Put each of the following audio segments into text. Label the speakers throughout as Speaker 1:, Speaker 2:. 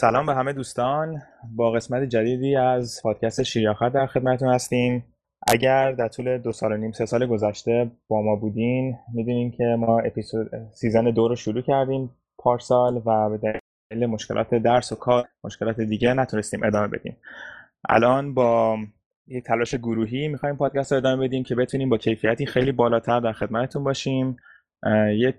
Speaker 1: سلام به همه دوستان. با قسمت جدیدی از پادکست شیر یا خط در خدمتتون هستیم. اگر در طول دو سال و نیم سه سال گذشته با ما بودین می‌دونین که ما اپیزود season دو رو شروع کردیم پارسال و به دلیل مشکلات درس و کار مشکلات دیگه نتونستیم ادامه بدیم. الان با یک تلاش گروهی می‌خوایم پادکست رو ادامه بدیم که بتونیم با کیفیتی خیلی بالاتر در خدمتتون باشیم. یک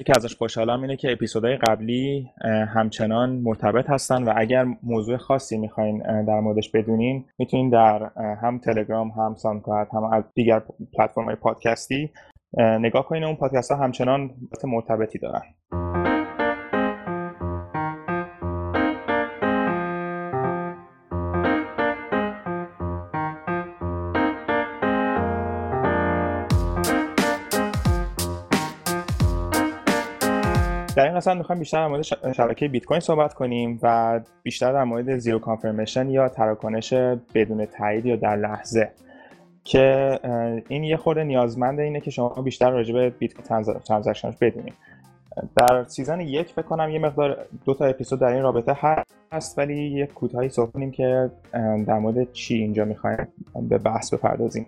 Speaker 1: یکی ازش خوشحالم اینه که اپیزودهای قبلی همچنان مرتبط هستن و اگر موضوع خاصی می‌خواین در موردش بدونین می‌تونین در هم تلگرام هم سانکارد هم از دیگر پلتفرم پادکستی نگاه کنین. اون پادکست ها همچنان مرتبطی دارن. این قسمت می‌خوایم بیشتر در مورد شبکه بیت کوین صحبت کنیم و بیشتر در مورد zero confirmation یا تراکنش بدون تایید یا در لحظه. که این یه خورده نیازمند اینه که شما بیشتر راجع به بیت کوین transaction ش بدونید. در season یک فکر کنم یه مقدار دو تا اپیزود در این رابطه هست ولی یه کوتاهی صحبت کنیم که در مورد چی اینجا می‌خوایم به بحث بپردازیم.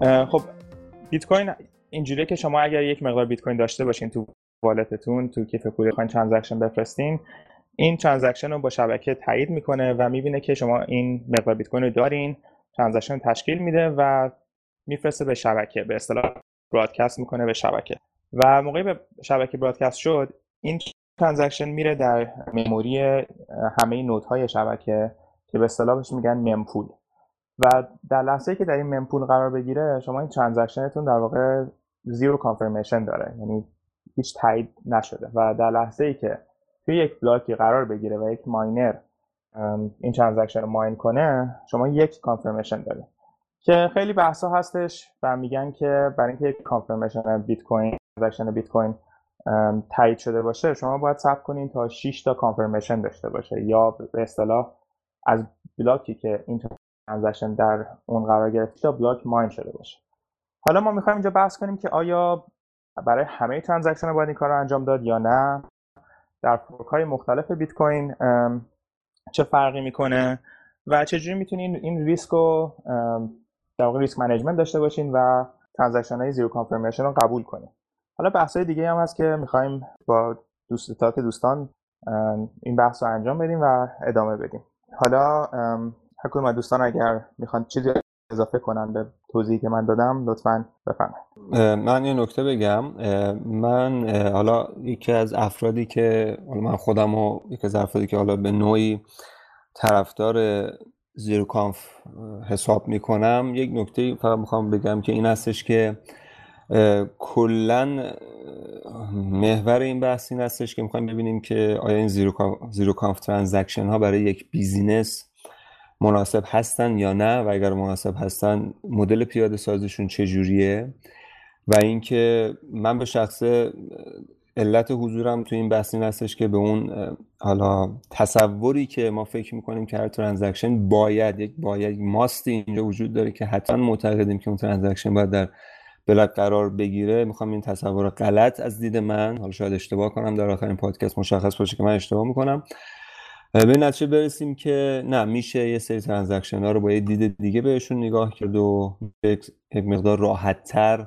Speaker 1: خب بیت کوین اینجوریه که شما اگر یک مقدار بیت کوین داشته باشین تو wallet تون تو کیف پول بخواین transaction بفرستین این transaction رو با شبکه تایید می‌کنه و می‌بینه که شما این مقدار بیت کوین رو دارین transaction تشکیل میده و میفرسته به شبکه به اصطلاح broadcast می‌کنه به شبکه. و موقعی به شبکه broadcast شد این transaction میره در memory همه node های شبکه که به اصطلاحش میگن mempool. و در لحظه که در این mempool قرار بگیره شما این transaction تون در واقع zero confirmation داره. یعنی هیچ تایید نشده. و در لحظه ای که توی یک بلاکی قرار بگیره و یک miner این transaction رو mine کنه شما یک confirmation داره. که خیلی بحثا هستش و میگن که برای اینکه یک confirmation بیت کوین transaction بیت کوین تایید شده باشه شما باید صبر کنین تا 6 تا confirmation داشته باشه. یا به اصطلاح از بلاکی که این transaction در اون قرار گرفته تا بلاک mine شده باشه. حالا ما می‌خوایم اینجا بحث کنیم که آیا برای همه transaction باید این کار رو انجام داد یا نه. در fork های مختلف بیت کوین چه فرقی می‌کنه و چجوری می‌تونین این ریسک رو در واقع risk management داشته باشین و transaction های zero confirmation رو قبول کنین. حالا بحث های دیگه هم هست که می‌خوایم با دوستات دوستان این بحث رو انجام بدیم و ادامه بدیم. حالا هر کدوم دوستان اگر می‌خوان چیزی اضافه کنن به توضیحی که من دادم لطفا بفرمایید.
Speaker 2: من یه نکته بگم. من حالا یکی از افرادی که حالا من خودم و یکی از افرادی که حالا به نوعی طرفدار زیرو کانف حساب می‌کنم یک نکته فقط می‌خوام بگم که این هستش که کلا محور این بحث این هستش که می‌خوایم ببینیم که آیا این zero conf transaction ها برای یک business مناسب هستن یا نه و اگر مناسب هستن مدل پیاده سازیشون چجوریه؟ و اینکه من به شخص علت حضورم تو این بحث این هستش که به اون حالا تصوری که ما فکر می‌کنیم که هر transaction باید یک باید must ی اینجا وجود داره که حتما معتقدیم که اون transaction باید در بلاک قرار بگیره. می‌خوام این تصور غلط از دید من حالا شاید اشتباه کنم در آخرین پادکست مشخص باشه که من اشتباه می‌کنم. به نتیجه برسیم که نه میشه یه سری transaction ها رو با یه دید دیگه بهشون نگاه کرد و یک مقدار راحت تر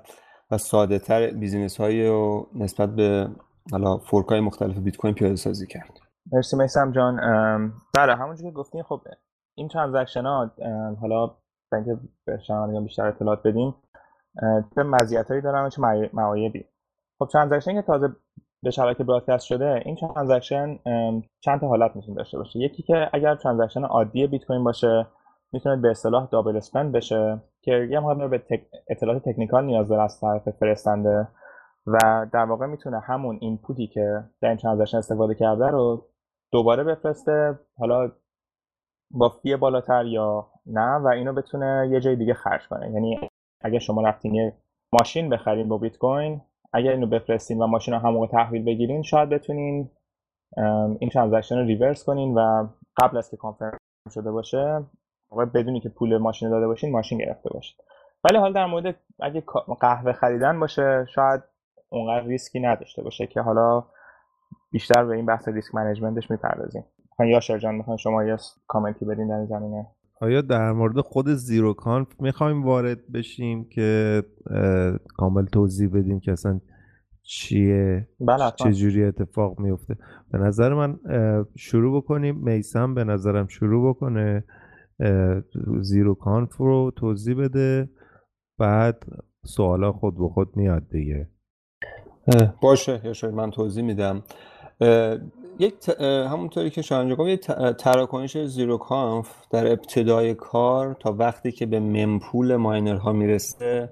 Speaker 2: و ساده تر business های و نسبت به حالا fork های مختلف بیت کوین پیاده سازی کرد.
Speaker 1: مرسی میسم جان. بله همونجوری که گفتین خب این transaction ها حالا اینکه به بیشتر اطلاعات بدیم چه مزیتایی دارن و چه معایبی خب transaction که تازه به شبکه broadcast شده این transaction چند تا حالت می‌تونه داشته باشه. یکی که اگر transaction عادی بیت کوین باشه می‌تونه به اصطلاح double spend بشه که یه مقدار به tech... اطلاعات technical نیاز داره از طرف فرستنده و در واقع می‌تونه همون input ی که در این transaction استفاده کرده رو دوباره بفرسته حالا با fee بالاتر یا نه و اینو بتونه یه جای دیگه خرج کنه. یعنی اگه شما رفتین یه ماشین بخرین با بیت کوین اگر اینو بفرستین و ماشین رو همون تحویل بگیرین شاید بتونین این transaction رو reverse کنین و قبل از که confirm شده باشه بدون اینکه پول ماشین داده باشین ماشین گرفته باشین ولی حالا در مورد اگه قهوه خریدن باشه شاید اونقدر ریسکی نداشته باشه که حالا بیشتر به این بحث risk management ش می‌پردازیم. یا جان می‌خوان شما یه کامنتی بدین در زمینه؟
Speaker 3: آیا در مورد خود zero conf می‌خوایم وارد بشیم که کامل توضیح بدیم که اصلا چیه؟
Speaker 1: بله
Speaker 3: چه اتفاق میفته به نظر من شروع بکنیم. میسم به نظرم شروع بکنه. zero conf رو توضیح بده. بعد سوالا خود به خود میاد دیگه.
Speaker 2: باشه یا شاید من توضیح میدم. یک همونطوری که شما گفت یک تراکنش زیرو کانف در ابتدای کار تا وقتی که به ممپول ماینرها می‌رسه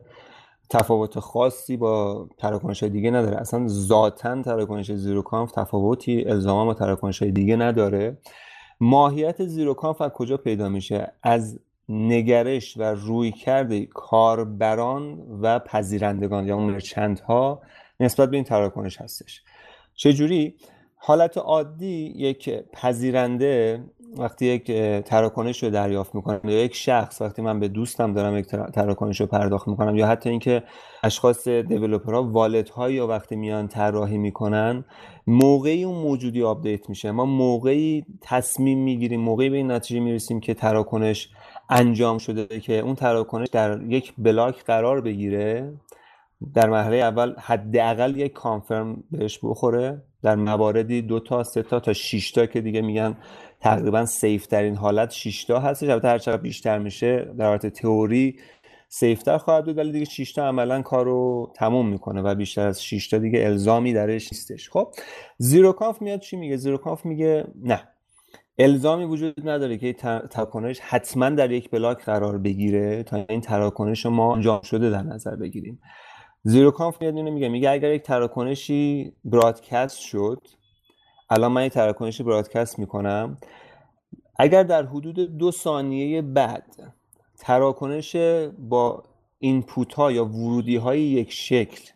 Speaker 2: تفاوت خاصی با تراکنش دیگه نداره. اصلا ذاتا تراکنش زیرو کانف تفاوتی الزاما با تراکنش دیگه نداره. ماهیت زیرو کانف از کجا پیدا میشه؟ از نگرش و رویکرد کاربران و پذیرندگان یا merchant ها نسبت به این تراکنش هستش. چجوری؟ حالت عادی یک پذیرنده وقتی یک تراکنش رو دریافت می‌کنم یا یک شخص وقتی من به دوستم دارم یک تراکنش رو پرداخت می‌کنم یا حتی اینکه اشخاص developer ها wallet هایی یا وقتی میان طراحی می‌کنن موقعی اون موجودی update میشه. ما موقعی تصمیم می‌گیریم موقعی به این نتیجه می‌رسیم که تراکنش انجام شده که اون تراکنش در یک بلاک قرار بگیره. در مرحله اول حداقل یک confirm بهش بخوره. در مواردی دو تا سه تا تا 6 تا که دیگه میگن تقریبا safe ترین حالت 6 تا هستش. البته هر چقدر بیشتر میشه در حالت تئوری safe تر خواهد بود ولی دیگه 6 تا عملا کار رو تموم می‌کنه و بیشتر از 6 تا دیگه الزامی درش نیستش. خب zero conf میاد چی میگه؟ zero conf میگه نه الزامی وجود نداره که تراکنش حتما در یک block قرار بگیره تا این تراکنش ما انجام شده در نظر بگیریم. zero conf میاد اینو میگه. میگه اگر یک تراکنشی broadcast شد الان من یک تراکنشی broadcast می‌کنم. اگر در حدود دو ثانیه بعد تراکنش با input ها یا ورودی های یک شکل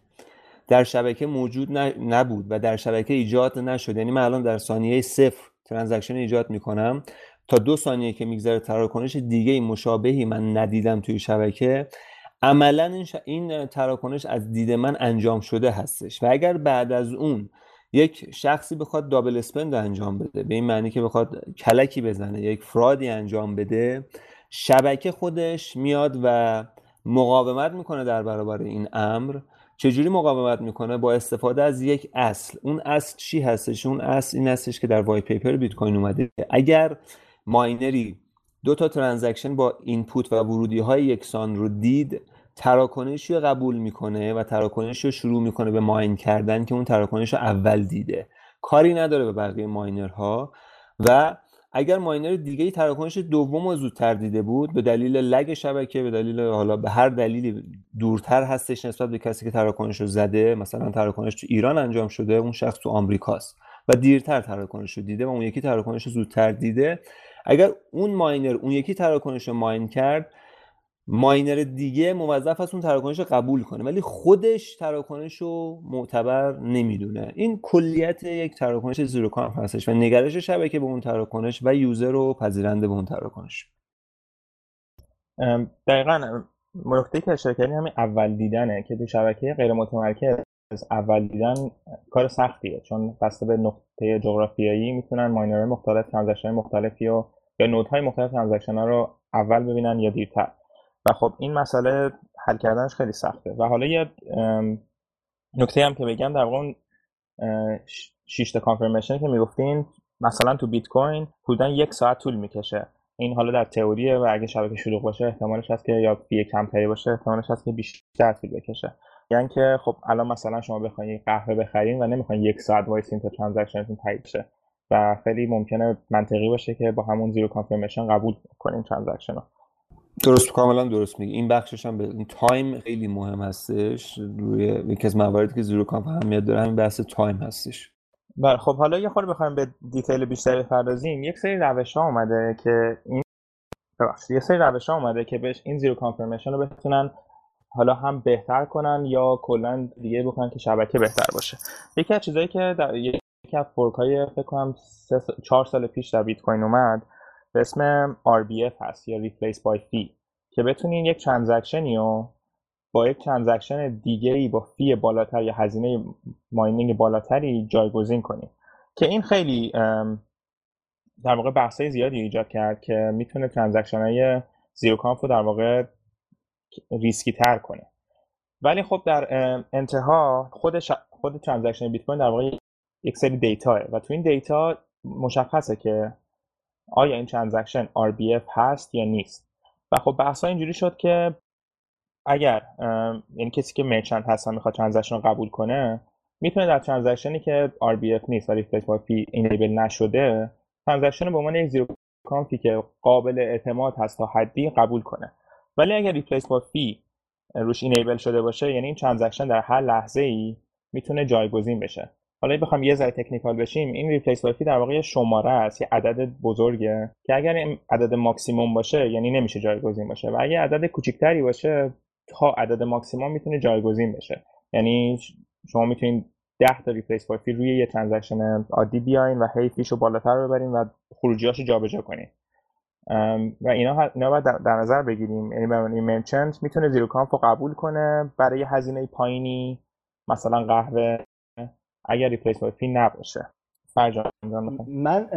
Speaker 2: در شبکه موجود نبود و در شبکه ایجاد نشد یعنی من الان در ثانیه صفر transaction ایجاد می‌کنم تا دو ثانیه که میگذره تراکنش دیگه مشابهی من ندیدم توی شبکه عملا این, این تراکنش از دید من انجام شده هستش. و اگر بعد از اون یک شخصی بخواد double spend انجام بده به این معنی که بخواد کلکی بزنه یک fraud ی انجام بده شبکه خودش میاد و مقاومت می‌کنه در برابر این امر. چجوری مقاومت می‌کنه؟ با استفاده از یک اصل. اون اصل چی هستش؟ اون اصل این هستش که در white paper بیت کوین اومده. اگر miner ی دو تا transaction با input و ورودی های یکسان رو دید تراکنشی رو قبول می‌کنه و تراکنش رو شروع می‌کنه به mine کردن که اون تراکنش رو اول دیده. کاری نداره به بقیه miner ها و اگر miner دیگه ای تراکنش دوم رو زودتر دیده بود به دلیل lag شبکه به دلیل حالا به هر دلیلی دورتر هستش نسبت به کسی که تراکنش رو زده مثلا تراکنش تو ایران انجام شده اون شخص تو آمریکاست و دیرتر تراکنش رو دیده و اون یکی تراکنش رو زودتر دیده. اگر اون miner اون یکی تراکنش رو mine کرد miner دیگه موظف است اون تراکنش رو قبول کنه ولی خودش تراکنش رو معتبر نمی‌دونه. این کلیت یک تراکنش zero هستش و نگرش شبکه به اون تراکنش و user و پذیرنده به اون تراکنش.
Speaker 1: دقیقا نکته که کردیم همین اول دیدنه که تو شبکه غیر متمرکز اول دیدن کار سختیه چون بسته به نقطه جغرافیایی می‌تونن miner های مختلف transaction مختلفی و یا node های مختلف transaction رو اول ببینن یا دیرتر. و خب این مسئله حل کردنش خیلی سخته. و حالا یه نکته هم که بگم در واقع شیش تا confirmation که می‌گفتین مثلا تو بیت کوین حدودا یک ساعت طول می‌کشه. این حالا در تئوریه و اگه شبکه شلوغ باشه احتمالش هست که یا fee کمتری باشه احتمالش هست که بیشتر طول بکشه. یعنی که خب الان مثلا شما بخواید قهوه بخرین و نمی‌خواین یک ساعت وایسین تا transaction تون تایید شه. و خیلی ممکنه منطقی باشه که با همون zero confirmation قبول کنین transaction
Speaker 2: درست کاملا درست میگی. این بخشش هم به این time خیلی مهم هستش. روی یکی از مواردی که zero conf اهمیت داره همین بحث time هستش.
Speaker 1: بله خب حالا یه خورده بخوایم به detail بیشتری بپردازیم یک سری روش ها اومده که این یه سری روش ها اومده که بهش این zero confirmation رو بتونن حالا هم بهتر کنن یا کلا دیگه بکنن که شبکه بهتر باشه. یکی از چیزایی که در یکی از fork های فکر کنم 4 سال پیش در بیت کوین اومد به اسم RBF هست یا Replace by Fee که بتونین یک transaction ی رو با یک transaction دیگه ای با fee بالاتر یا هزینه mining بالاتری جایگزین کنیم که این خیلی در واقع بحثای زیادی ایجاد کرد که می‌تونه transaction های zero conf رو در واقع ریسکی تر کنه. ولی خب در انتها خود خود transaction بیت کوین در واقع یک سری data و تو این data مشخصه که آیا این transaction RBF هست یا نیست؟ و خب بحث اینجوری شد که اگر یعنی کسی که merchant هست می‌خواد transaction رو قبول کنه می‌تونه در transaction ی که RBF نیست و replace by fee enable نشده transaction به عنوان یک zero conf ی که قابل اعتماد هست تا حدی قبول کنه. ولی اگر replace by fee روش enable شده باشه یعنی این transaction در هر لحظه ای می‌تونه جایگزین بشه. حالا بخوام یه ذره technical بشیم این replace fee در واقع شماره است یه عدد بزرگه که اگر این عدد ماکسیموم باشه یعنی نمیشه جایگزین باشه و اگر عدد کوچیکتری باشه تا عدد ماکسیموم می‌تونه جایگزین بشه. یعنی شما می‌تونید 10 تا replace fee روی یه transaction عادی بیاین و هی fee شو بالاتر ببرین و خروجیاشو جابجا کنین. و اینا اینا باید در نظر بگیریم. یعنی یه merchant می‌تونه zero conf رو قبول کنه برای هزینه پایینی مثلا قهوه. اگر replace fee نباشه.
Speaker 4: من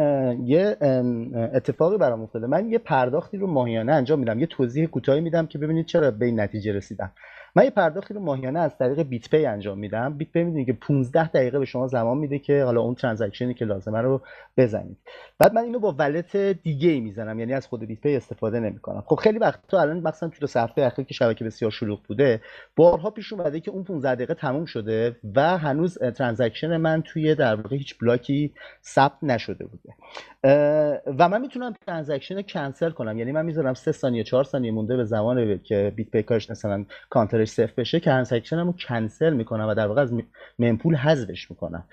Speaker 4: یه اتفاقی برام افتاده. من یه پرداختی رو ماهیانه انجام میدم. یه توضیح کوتاهی میدم که ببینید چرا به این نتیجه رسیدم. من یه پرداختی رو ماهیانه از طریق BitPay انجام میدم. BitPay می‌دونید که 15 دقیقه به شما زمان میده که حالا اون transaction ی که لازمه رو بزنید. بعد من اینو با wallet دیگه ای می‌زنم یعنی از خود BitPay استفاده نمی‌کنم. خب خیلی وقت تو الان مثلا تو هفته اخیر که شبکه بسیار شلوغ بوده بارها پیش اومده که اون 15 دقیقه تموم شده و هنوز transaction من توی در واقع هیچ block ی ثبت نشده بوده. و من می‌تونم transaction کنسل کنم. یعنی من می‌ذارم 3 ثانیه 4 ثانیه مونده به زمان که BitPay کارش مثلا counterش صفر بشه transaction رو کنسل می‌کنم و در واقع از mempool حذفش می‌کنم.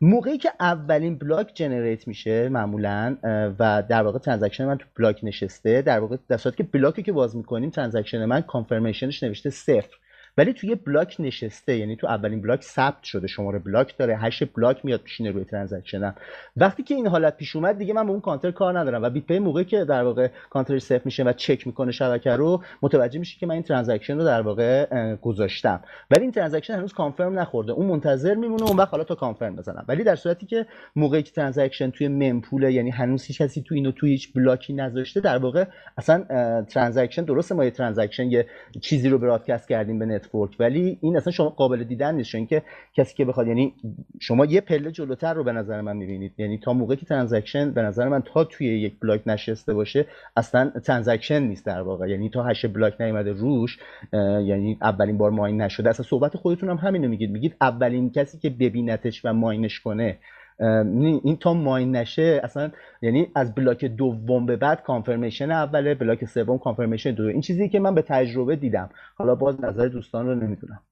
Speaker 4: موقعی که اولین block generate میشه معمولا و در واقع transaction من تو block نشسته در واقع در صورتی که blockی که باز می‌کنیم transaction من confirmationش نوشته صفر. ولی توی block نشسته یعنی تو اولین block ثبت شده شماره block داره hash block میاد میشینه روی transactionم وقتی که این حالت پیش اومد دیگه من به اون کانتر کار ندارم و BitPay موقعی که در واقع counterش صفر میشه و چک می‌کنه شبکه رو متوجه میشه که من این transaction رو در واقع گذاشتم. ولی این transaction هنوز confirm نخورده. اون منتظر میمونه اون وقت حالا تا confirm بزنم. ولی در صورتی که موقعی که transaction توی mempoolه یعنی هنوز هیچ کسی تو اینو توی هیچ blockی نذاشته در واقع اصلا transaction درسته ما یه transaction یه چیزی رو broadcast کردیم به network. ولی این اصلا شما قابل دیدن نیست چون که کسی که بخواد یعنی شما یه پله جلوتر رو به نظر من می‌بینید. یعنی تا موقعی که transaction به نظر من تا توی یک block نشسته باشه اصلا transaction نیست در واقع. یعنی تا hash block نیومده روش یعنی اولین بار mine نشده. اصلا صحبت خودتون هم همینو میگید. میگید اولین کسی که ببینتش و mineش کنه این تا mine نشه اصلا یعنی از block دوم به بعد confirmation اوله block سوم confirmation دو این چیزی که من به تجربه دیدم. حالا باز نظر دوستان رو نمی‌دونم.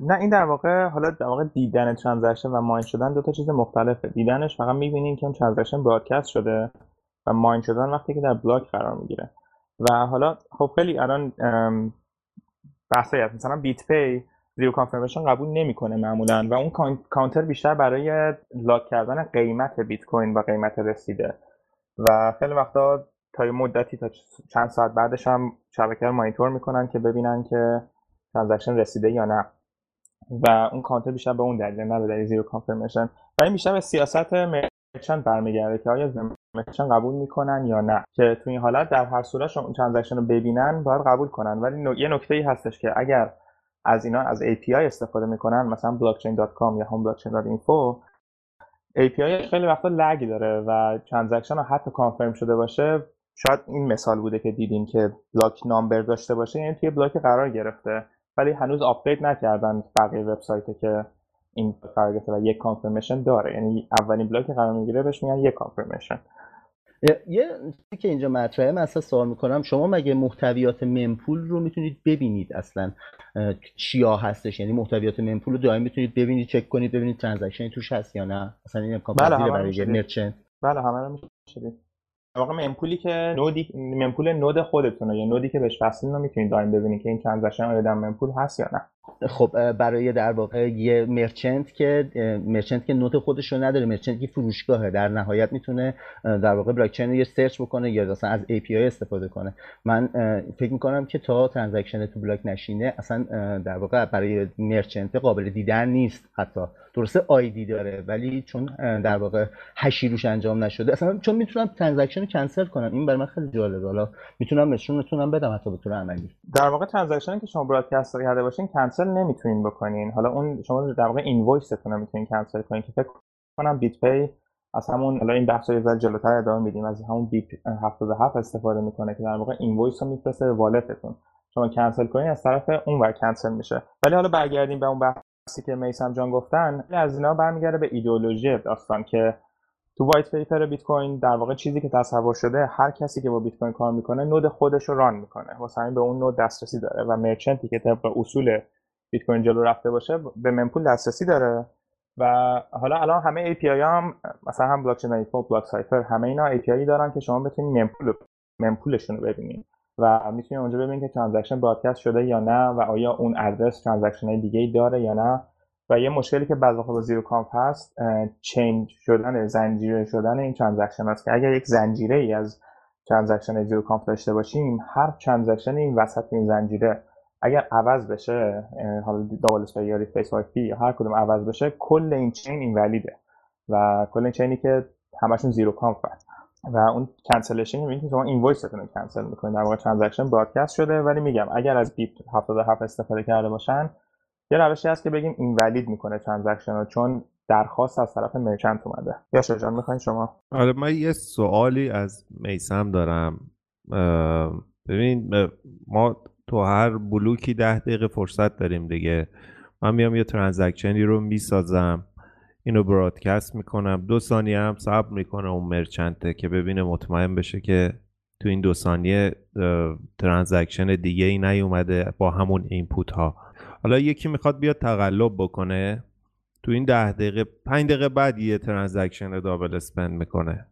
Speaker 1: نه این در واقع حالا در واقع دیدن transaction و mine شدن دو تا چیز مختلفه. دیدنش فقط می‌بینیم که اون transaction broadcast شده و mine شدن وقتی که در block قرار می‌گیره. و حالا خب خیلی الان بحثی هست مثلا BitPay zero confirmation قبول نمی‌کنه معمولا و اون کانتر بیشتر برای lock کردن قیمت بیت کوین و قیمت رسیده. و خیلی وقتا تا یه مدتی تا چند ساعت بعدش هم شبکه رو مانیتور می‌کنن که ببینن که transaction رسیده یا نه. و اون کانتر بیشتر به اون دلیل نه به دلیل zero confirmation و این بیشتر به سیاست merchant برمیگرده که آیا merchant قبول می‌کنن یا نه. که تو این حالت در هر صورت شما transaction رو ببینن باید قبول کنن. ولی یه نکته ای هستش که اگر از اینا از API استفاده می‌کنن مثلا blockchain.com یا همون blockchain.info API خیلی وقتا lag داره و transaction حتی confirm شده باشه. شاید این مثال بوده که دیدیم که block number داشته باشه یعنی توی block قرار گرفته ولی هنوز update نکردن بقیه وبسایت که این قرار گرفته و یک confirmation داره. یعنی اولین block قرار می‌گیره بهش میگن یک کانفرمیشن
Speaker 4: یه چیزی که اینجا مطرحه من اصلا سوال می‌کنم شما مگه محتویات mempool رو می‌تونید ببینید اصلا؟ چیا هستش؟ یعنی محتویات mempool رو دائم می‌تونید ببینید چک کنید ببینید transaction توش هست یا نه؟ اصلا این امکان بله برای merchant.
Speaker 1: بله همه رو میشه واقع mempoolی که nodeی mempool node خودتونه یا nodeی که بهش وصلین رو می‌تونید دائم ببینید که این transaction آیا در mempool هست یا نه.
Speaker 4: خب برای در واقع یه merchant که merchant که node خودش رو نداره merchant که فروشگاهه. در نهایت می‌تونه در واقع بلاکچین یه search بکنه یا مثلا از API استفاده کنه. من فکر می‌کنم که تا transaction تو block نشینه اصلا در واقع برای merchant قابل دیدن نیست حتی. درسته ID داره ولی چون در واقع hashی روش انجام نشده اصلا چون می‌تونم transaction رو کنسل کنم این برای من خیلی جالبه. حالا می‌تونم نشونتونم بدم حتی به طور عملی.
Speaker 1: در واقع transaction که شما broadcast کرده باشین کنسل نمی‌تونین بکنین. حالا اون شما در واقع invoiceتون رو می‌تونین کنسل کنین که فکر کنم BitPay از همون حالا این بحث رو جلوتر ادامه میدیم از همون BIP 77 استفاده می‌کنه که در واقع invoice رو میفرسته به walletتون. شما کنسل کنین از طرف اون ور کنسل میشه. ولی حالا برگردیم به اون بحثی که میسم جان گفتن از اینا برمیگرده به ایدئولوژی داستان که تو white paper بیت کوین در واقع چیزی که تصور شده هر کسی که با بیت کوین کار می‌کنه node خودش رو run می‌کنه. واسه همین به اون node دسترسی داره و merchantی که طبق اصول بیت کوین جلو رفته باشه به mempool دسترسی داره. و حالا الان همه API هم مثلا هم Blockchain BlockCypher همه اینا API دارن که شما بتونید mempool mempoolشون رو ببینید و می‌تونید اونجا ببینید که transaction broadcast شده یا نه و آیا اون ادرس transaction دیگه ای داره یا نه. و یه مشکلی که بعضی با zero conf هست chain شدن زنجیره شدن این transaction است که اگر یک زنجیره ای از transaction zero conf داشته باشیم هر transaction این وسط این زنجیره اگر عوض بشه حالا double replace by fee یا هر کدوم عوض بشه کل این chain invalidه و کل این chainی که همشون zero conf هست. و اون cancellation می‌بینید که شما invoiceتون رو کنسل می‌کنید در واقع transaction broadcast شده ولی میگم اگر از BIP 77 استفاده کرده باشن یه روشی هست که بگیم invalid می‌کنه transaction رو چون درخواست از طرف merchant اومده. یاشار جان می‌خواین شما؟
Speaker 3: آره من یه سوالی از میسم دارم. ببین ما تو هر بلوکی ده دقیقه فرصت داریم دیگه. من میام یه transactionی رو می‌سازم. اینو broadcast می‌کنم. دو ثانیه هم صبر می‌کنه اون merchantه که ببینه مطمئن بشه که تو این دو ثانیه transaction دیگه ای نیومده با همون input ها حالا یکی می‌خواد بیاد تقلب بکنه. تو این ده دقیقه پنج دقیقه بعد یه transaction double spend می‌کنه.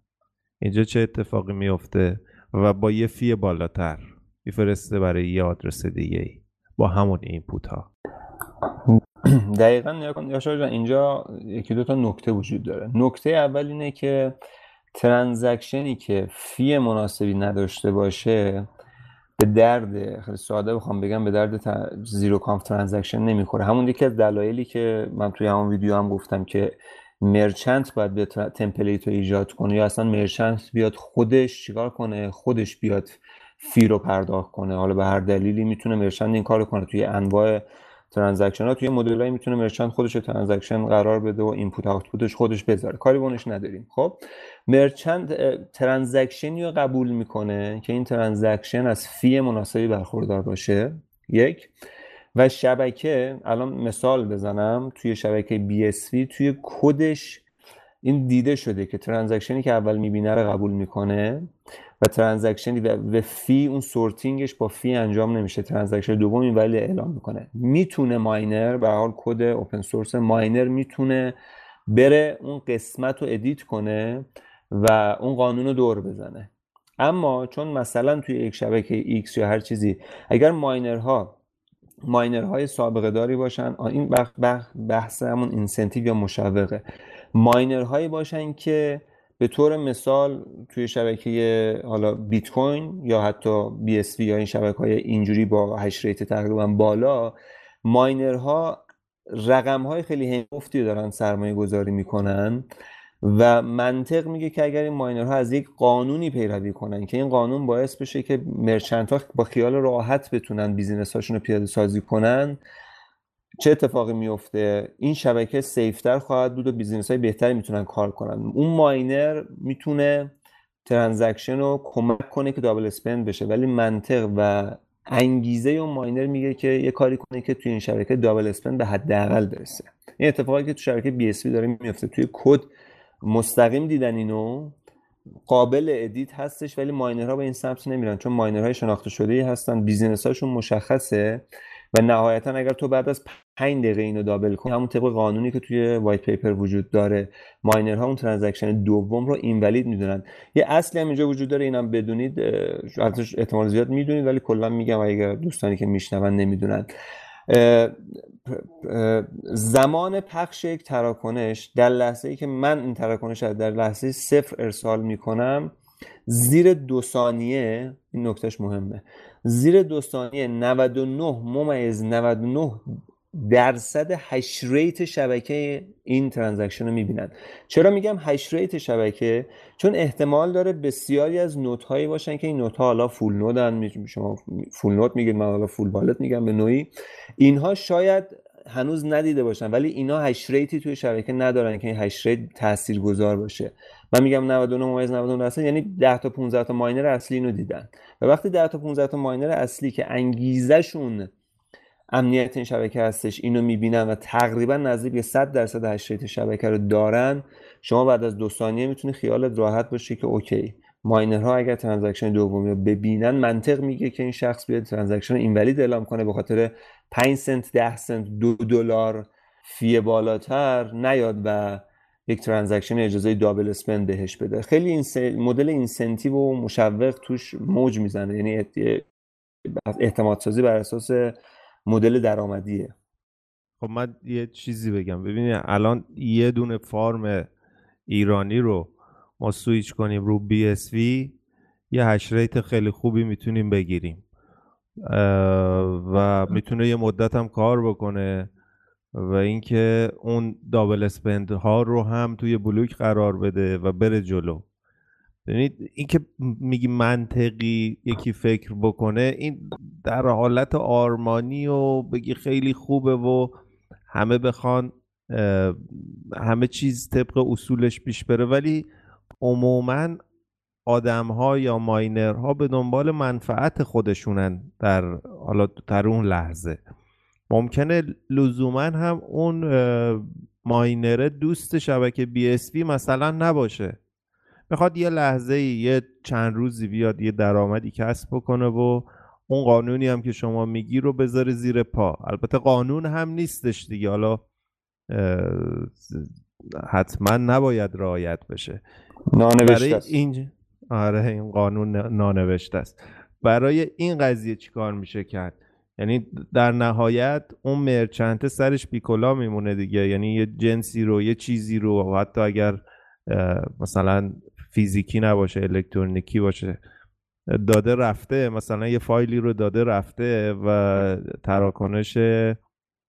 Speaker 3: اینجا چه اتفاقی میفته و با یه fee بالاتر. میفرسته برای یه آدرس دیگه ای. با همون input ها
Speaker 2: دقیقا یاشار اینجا یکی دو تا نکته وجود داره. نکته اول اینه که transaction ی که fee مناسبی نداشته باشه به درد خیلی ساده بخوام بگم به درد zero conf transaction نمی‌خوره. همون یکی از دلایلی که من توی همون ویدیو هم گفتم که merchant باید یه template رو ایجاد کنه یا اصلا merchant بیاد خودش چیکار کنه؟ خودش بیاد fee رو پرداخت کنه. حالا به هر دلیلی می‌تونه merchant این کار کنه. توی انواع transaction ها توی مدلایی می‌تونه merchant خودش transaction قرار بده و input output ش خودش بذاره. کاری به اونش نداریم. خب؟ merchant transaction ی رو قبول می‌کنه که این transaction از fee مناسبی برخوردار باشه. یک. و شبکه الان مثال بزنم توی شبکه BSV توی کدش این دیده شده که transaction ی که اول می‌بینه رو قبول می‌کنه و transaction ی و fee اون sorting ش با fee انجام نمیشه. transaction دومی ولی اعلام می‌کنه. می‌تونه ماینر به حال کد open source ماینر می‌تونه بره اون قسمت رو edit کنه و اون قانون رو دور بزنه. اما چون مثلا توی یک شبکه X یا هر چیزی اگر ماینرها ماینرهای سابقه داری باشن این بحث همون incentive یا مشوقه. ماینرهایی باشن که به طور مثال توی شبکه حالا بیت کوین یا حتی BSV یا این شبکه های اینجوری با hash rate تقریبا بالا ماینرها رقم های خیلی هنگفتی دارن سرمایه گذاری می‌کنن و منطق میگه که اگر این ماینرها از یک قانونی پیروی کنن که این قانون باعث بشه که merchant ها با خیال راحت بتونن business هاشون رو پیاده سازی کنن چه اتفاقی میفته؟ این شبکه safe تر خواهد بود و business های بهتری می‌تونن کار کنن. اون ماینر می‌تونه transaction رو کمک کنه که double spend بشه ولی منطق و انگیزه اون ماینر میگه که یه کاری کنه که توی این شبکه double spend به حداقل برسه. این اتفاقی که تو شبکه BSV داره میفته توی کد مستقیم دیدن اینو قابل edit هستش ولی ماینرها به این سمت نمیرن چون ماینرهای شناخته شده ای هستن business هاشون مشخصه. و نهایتا اگر تو بعد از 5 دقیقه اینو double کنی همون طبق قانونی که توی white paper وجود داره ماینرها اون transaction دوم رو invalid می‌دونن. یه اصلی هم اینجا وجود داره اینم بدونید احتمال زیاد می‌دونید ولی کلا میگم اگر دوستانی که میشنون نمی‌دونن. زمان پخش یک تراکنش در لحظه ای که من این تراکنش رو در لحظه صفر ارسال می‌کنم زیر دو ثانیه این نکتهش مهمه. زیر دو ثانیه 99 ممیز 99 درصد hash rate شبکه این transaction رو می‌بینن. چرا میگم hash rate شبکه؟ چون احتمال داره بسیاری از node هایی باشن که این node ها حالا full node ن شما full node میگید من حالا full wallet میگم به نوعی. اینها شاید هنوز ندیده باشن ولی اینا hash rate ی توی شبکه ندارن که این hash rate تاثیرگذار باشه. من میگم 99 ممیز 99 درصد یعنی 10 تا 15 تا ماینر اصلی اینو دیدن. و وقتی 10 تا 15 تا ماینر اصلی که انگیزشون امنیت این شبکه هستش اینو می‌بینن و تقریبا نزدیک به 100 درصد hash rate شبکه رو دارن شما بعد از دو ثانیه می‌تونی خیالت راحت باشه که okay ماینرها اگر transaction دومی رو ببینن منطق میگه که این شخص بیاد transaction invalid اعلام کنه به خاطر 5 سنت 10 سنت دو دلار fee بالاتر نیاد و یک transaction اجازه double spend بهش بده. خیلی این مدل incentive و مشوق توش موج می‌زنه. یعنی اعتماد سازی بر اساس مدل درآمدیه.
Speaker 3: خب من یه چیزی بگم. ببینید الان یه دونه farm ایرانی رو ما سویچ کنیم رو BSV یه hash rate خیلی خوبی می‌تونیم بگیریم. و می‌تونه یه مدت هم کار بکنه و اینکه اون double spend ها رو هم توی بلوک قرار بده و بره جلو. ببینید اینکه میگی منطقی یکی فکر بکنه این در حالت آرمانی و بگی خیلی خوبه و همه بخوان همه چیز طبق اصولش پیش بره ولی عموما آدم ها یا ماینر ها به دنبال منفعت خودشونن در حالا در اون لحظه. ممکنه لزوما هم اون ماینره دوست شبکه بی اس مثلا نباشه. می‌خواد یه لحظه یه چند روزی بیاد یه درآمدی کسب بکنه و اون قانونی هم که شما میگی رو بذاره زیر پا. البته قانون هم نیستش دیگه. حالا حتما نباید رعایت بشه.
Speaker 2: نانوشته است.
Speaker 3: این آره این قانون نانوشته است. برای این قضیه چیکار میشه کرد؟ یعنی در نهایت اون مرچنته سرش بیکلا میمونه دیگه. یعنی یه جنسی رو یه چیزی رو حتی اگر مثلا فیزیکی نباشه الکترونیکی باشه داده رفته مثلا یه فایلی رو داده رفته و تراکنش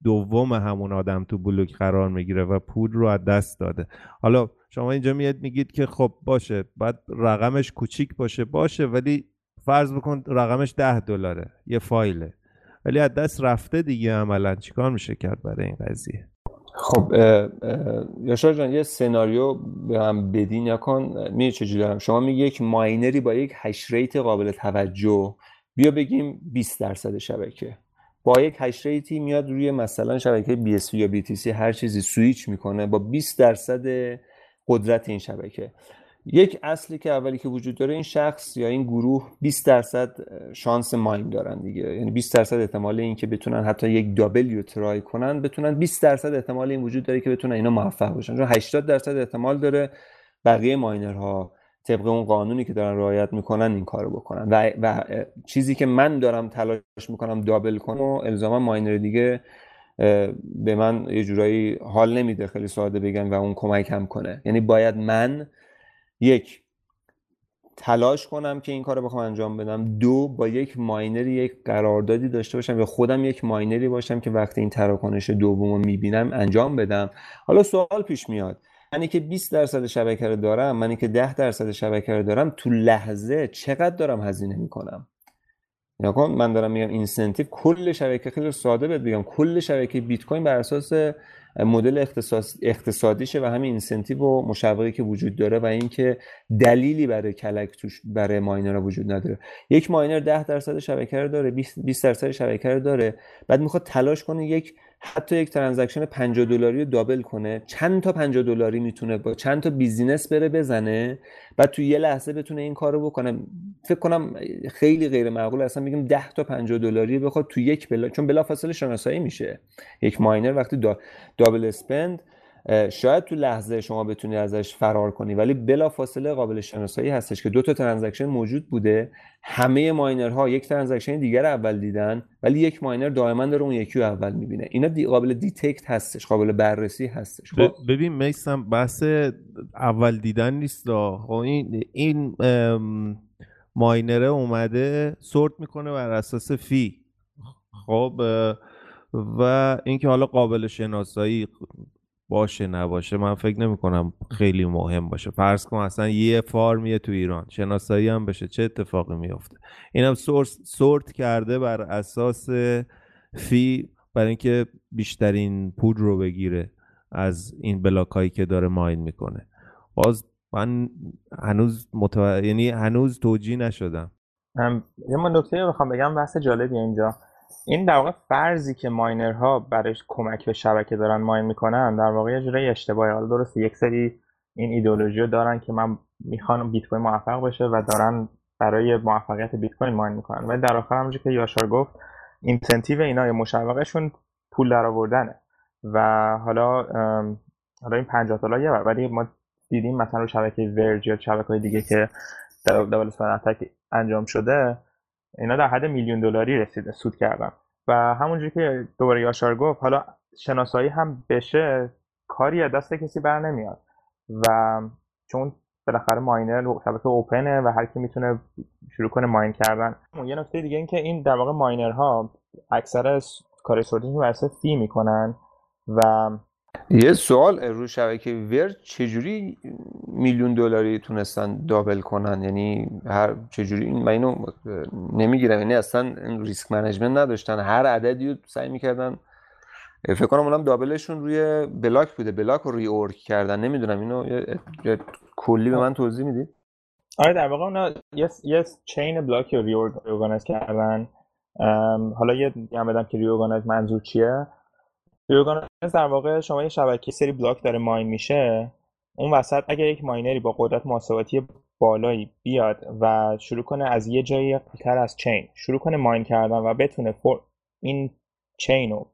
Speaker 3: دوم همون آدم تو بلوک قرار می‌گیره و پول رو از دست داده. حالا شما اینجا میاد میگید که خب باشه بعد رقمش کوچیک باشه باشه ولی فرض بکن رقمش ده دلاره یه فایله. ولی از دست رفته دیگه عملا. چیکار میشه کرد برای این قضیه؟
Speaker 2: خب یاشار جان یه سناریو به هم بدین یا کن می چجوری دارم؟ شما میگی یک ماینری با یک هش ریت قابل توجه. بیا بگیم 20 درصد شبکه. با یک هش ریتی میاد روی مثلا شبکه بی اس یا بی تی سی هر چیزی سویچ می‌کنه با 20 درصد قدرت این شبکه. یک اصلی که اولی که وجود داره این شخص یا این گروه 20 درصد شانس ماین دارن دیگه. یعنی 20 درصد احتمال این که بتونن حتی یک دابل ترای کنن بتونن 20 درصد احتمال این وجود داره که بتونن اینا موفق باشن. چون 80 درصد احتمال داره بقیه ماینرها طبق اون قانونی که دارن رعایت می‌کنن این کارو بکنن. و, و چیزی که من دارم تلاش می‌کنم دابل کنم و الزاما ماینر دیگه به من یه جورایی حال نمیده خیلی ساده بگم و اون کمک هم کنه. یعنی باید من یک تلاش کنم که این کار رو بخوام انجام بدم. دو با یک ماینری یک قراردادی داشته باشم یا خودم یک ماینری باشم که وقتی این تراکنش دوم رو می‌بینم انجام بدم. حالا سوال پیش میاد. منی که 20 درصد شبکه رو دارم منی که 10 درصد شبکه رو دارم تو لحظه چقدر دارم هزینه می‌کنم؟ یا کن من دارم میگم incentive کل شبکه خیلی ساده بهت بگم کل شبکه بیت کوین بر اساس مدل اقتصادیشه و همین incentive و مشوقی که وجود داره و اینکه دلیلی برای کلک توش برای ماینر وجود نداره. یک ماینر 10 درصد شبکه رو داره 20 درصد شبکه رو داره. بعد می‌خواد تلاش کنه یک حتی یک transaction 50 دلاری رو double کنه. چند تا 50 دلاری می‌تونه با چند تا business بره بزنه بعد تو یه لحظه بتونه این کارو بکنه. فکر کنم خیلی غیر معقول. اصلا میگم 10 تا 50 دلاری بخواد تو یک بلا چون بلافاصله شناسایی میشه. یک ماینر وقتی دا... double spend شاید تو لحظه شما بتونی ازش فرار کنی ولی بلا فاصله قابل شناسایی هستش که دو تا transaction موجود بوده. همه ماینرها یک transaction دیگر اول دیدن ولی یک ماینر دائما داره اون یکی رو اول می‌بینه. اینا دی قابل detect هستش قابل بررسی هستش. خب؟
Speaker 3: ببین میسم بحث اول دیدن نیست خب این این ماینره اومده sort می‌کنه بر اساس fee خب و اینکه حالا قابل شناسایی باشه نباشه من فکر نمی کنم خیلی مهم باشه. فرض کن اصلا یه farm یه تو ایران شناسایی هم بشه چه اتفاقی میافته؟ اینم سورس سورت کرده بر اساس فی برای اینکه بیشترین پول رو بگیره از این بلاک هایی که داره ماین می‌کنه. باز من هنوز متو... یعنی هنوز توجیه نشدم.
Speaker 1: یه من نکته بخوام بگم بحث جالبی اینجا. این در واقع فرضی که ماینرها برای کمک به شبکه دارن ماین می‌کنن در واقع یه اشتباهه. حالا درسته یک سری این ایدئولوژی رو دارن که من می‌خوام بیت کوین موفق بشه و دارن برای موفقیت بیت کوین ماین می‌کنن. ولی در آخر همونجوری که یاشار گفت اینسنتیو اینا یا مشوقشون پول در آوردنه و حالا حالا این 50 دلار یه ولی ما دیدیم مثلا شبکه ورج یا شبکه های دیگه که اتک انجام شده اینا در حد میلیون دلاری رسیده سود کردن. و همونجوری که دوباره یاشار گفت حالا شناسایی هم بشه کاری از دست کسی بر نمیاد. و چون بالاخره ماینر شبکه open ه و هر کی می‌تونه شروع کنه mine کردن. یه نکته دیگه این که این در واقع ماینرها اکثر کار sorting رو fee می‌کنن و
Speaker 2: یه سوال رو شبکه ور چجوری میلیون دلاری تونستن double کنن؟ یعنی هر چجوری من اینو نمی‌گیرم یعنی اصلا risk management نداشتن. هر عددی رو سعی می‌کردن. فکر کنم اونم دابلشون روی بلاک بوده بلاک رو ری اورک کردن. نمی‌دونم اینو یه, کلی به من توضیح می‌دید
Speaker 1: آره در واقع اونا یه, یه چین بلاک رو ری کردن. حالا یه هم بدم که ری منظور چیه. ریورگانایز در واقع شما یه شبکه سری بلاک داره ماین میشه اون وسط اگر یک ماینری با قدرت محاسباتی بالایی بیاد و شروع کنه از یه جایی تر از چین شروع کنه ماین کردن و بتونه فور این چین رو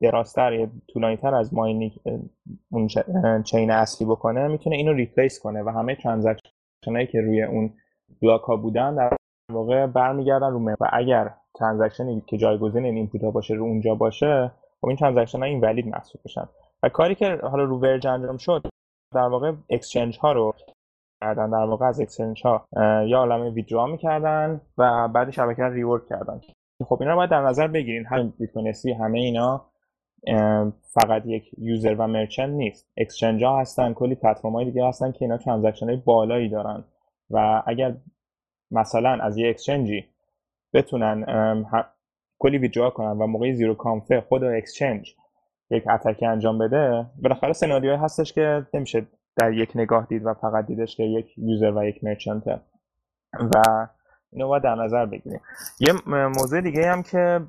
Speaker 1: درازتر طولانی تر از ماین اون چین اصلی بکنه می‌تونه اینو ریپلیس کنه و همه ترانزکشن هایی که روی اون بلاک ها بودن در واقع برمیگردن رو و اگر ترانزکشنی که جایگزین این اینپوت باشه رو اونجا باشه خب این ترانزکشن ها این ولید محسوب بشن و کاری که حالا رو ورج انجام شد در واقع اکسچنج ها رو کردن در واقع از اکسچنج ها یا عالمه ویدرا می‌کردن و بعد شبکه رو ریورک کردن. خب اینا رو باید در نظر بگیرین. هم بیت همه اینا فقط یک user و merchant نیست. exchange ها هستن کلی پلتفرم های دیگه هستن که اینا transaction های بالایی دارن. و اگر مثلا از یه exchange ی بتونن کلی withdraw کنن و موقع zero conf ه خود exchange یک attack ی انجام بده بالاخره سناریوهایی هستش که نمیشه در یک نگاه دید و فقط دیدش که یک user و یک merchant ه. و اینو باید در نظر بگیریم. یه موضوع دیگه هم که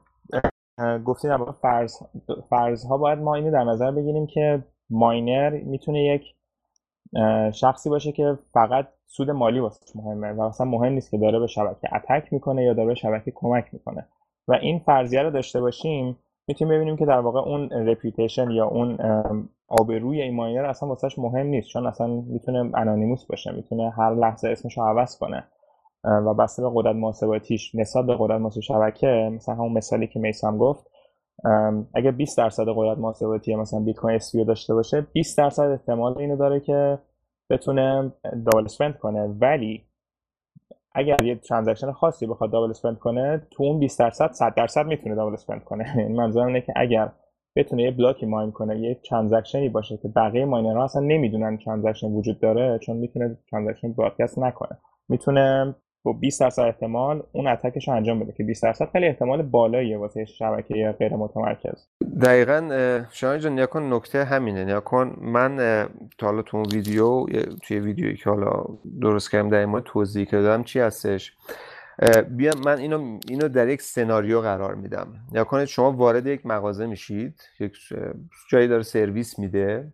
Speaker 1: گفتیم در فرض فرض ها باید ما اینو در نظر بگیریم که ماینر می‌تونه یک شخصی باشه که فقط سود مالی واسه مهمه و اصلا مهم نیست که داره به شبکه اتک می‌کنه یا داره به شبکه کمک می‌کنه. و این فرضیه رو داشته باشیم می‌تونیم ببینیم که در واقع اون رپیوتیشن یا اون آبروی این ماینر اصلا واسهش مهم نیست. چون اصلا می‌تونه انانیموس باشه می‌تونه هر لحظه اسمش رو عوض کنه. و بسته به قدرت محاسباتیش نسبت به قدرت محاسبه شبکه مثلا همون مثالی که میسم گفت اگر 20 درصد قدرت محاسباتی مثلا بیت کوین SV داشته باشه 20 درصد احتمال اینو داره که بتونه double spend کنه. ولی اگر یه transaction خاصی بخواد double spend کنه تو اون 20 درصد 100 درصد می‌تونه double spend کنه. یعنی منظورم اینه که اگر بتونه یه block ی mine کنه یه transaction ی باشه که بقیه ماینرها اصلا نمی‌دونن transaction وجود داره چون می‌تونه transaction broadcast نکنه. می‌تونه با 20 درصد احتمال اون اتکش رو انجام بده که 20 درصد خیلی احتمال بالاییه واسه شبکه غیر متمرکز
Speaker 2: دقیقا شاید جان نیاکن نکته همینه. نیاکن من تا حالا تو اون ویدیو توی ویدیویی که حالا درست کردم در این توضیح کردم چی هستش. بیا من اینو اینو در یک سناریو قرار میدم. یا کنید شما وارد یک مغازه میشید یک جایی داره سرویس میده.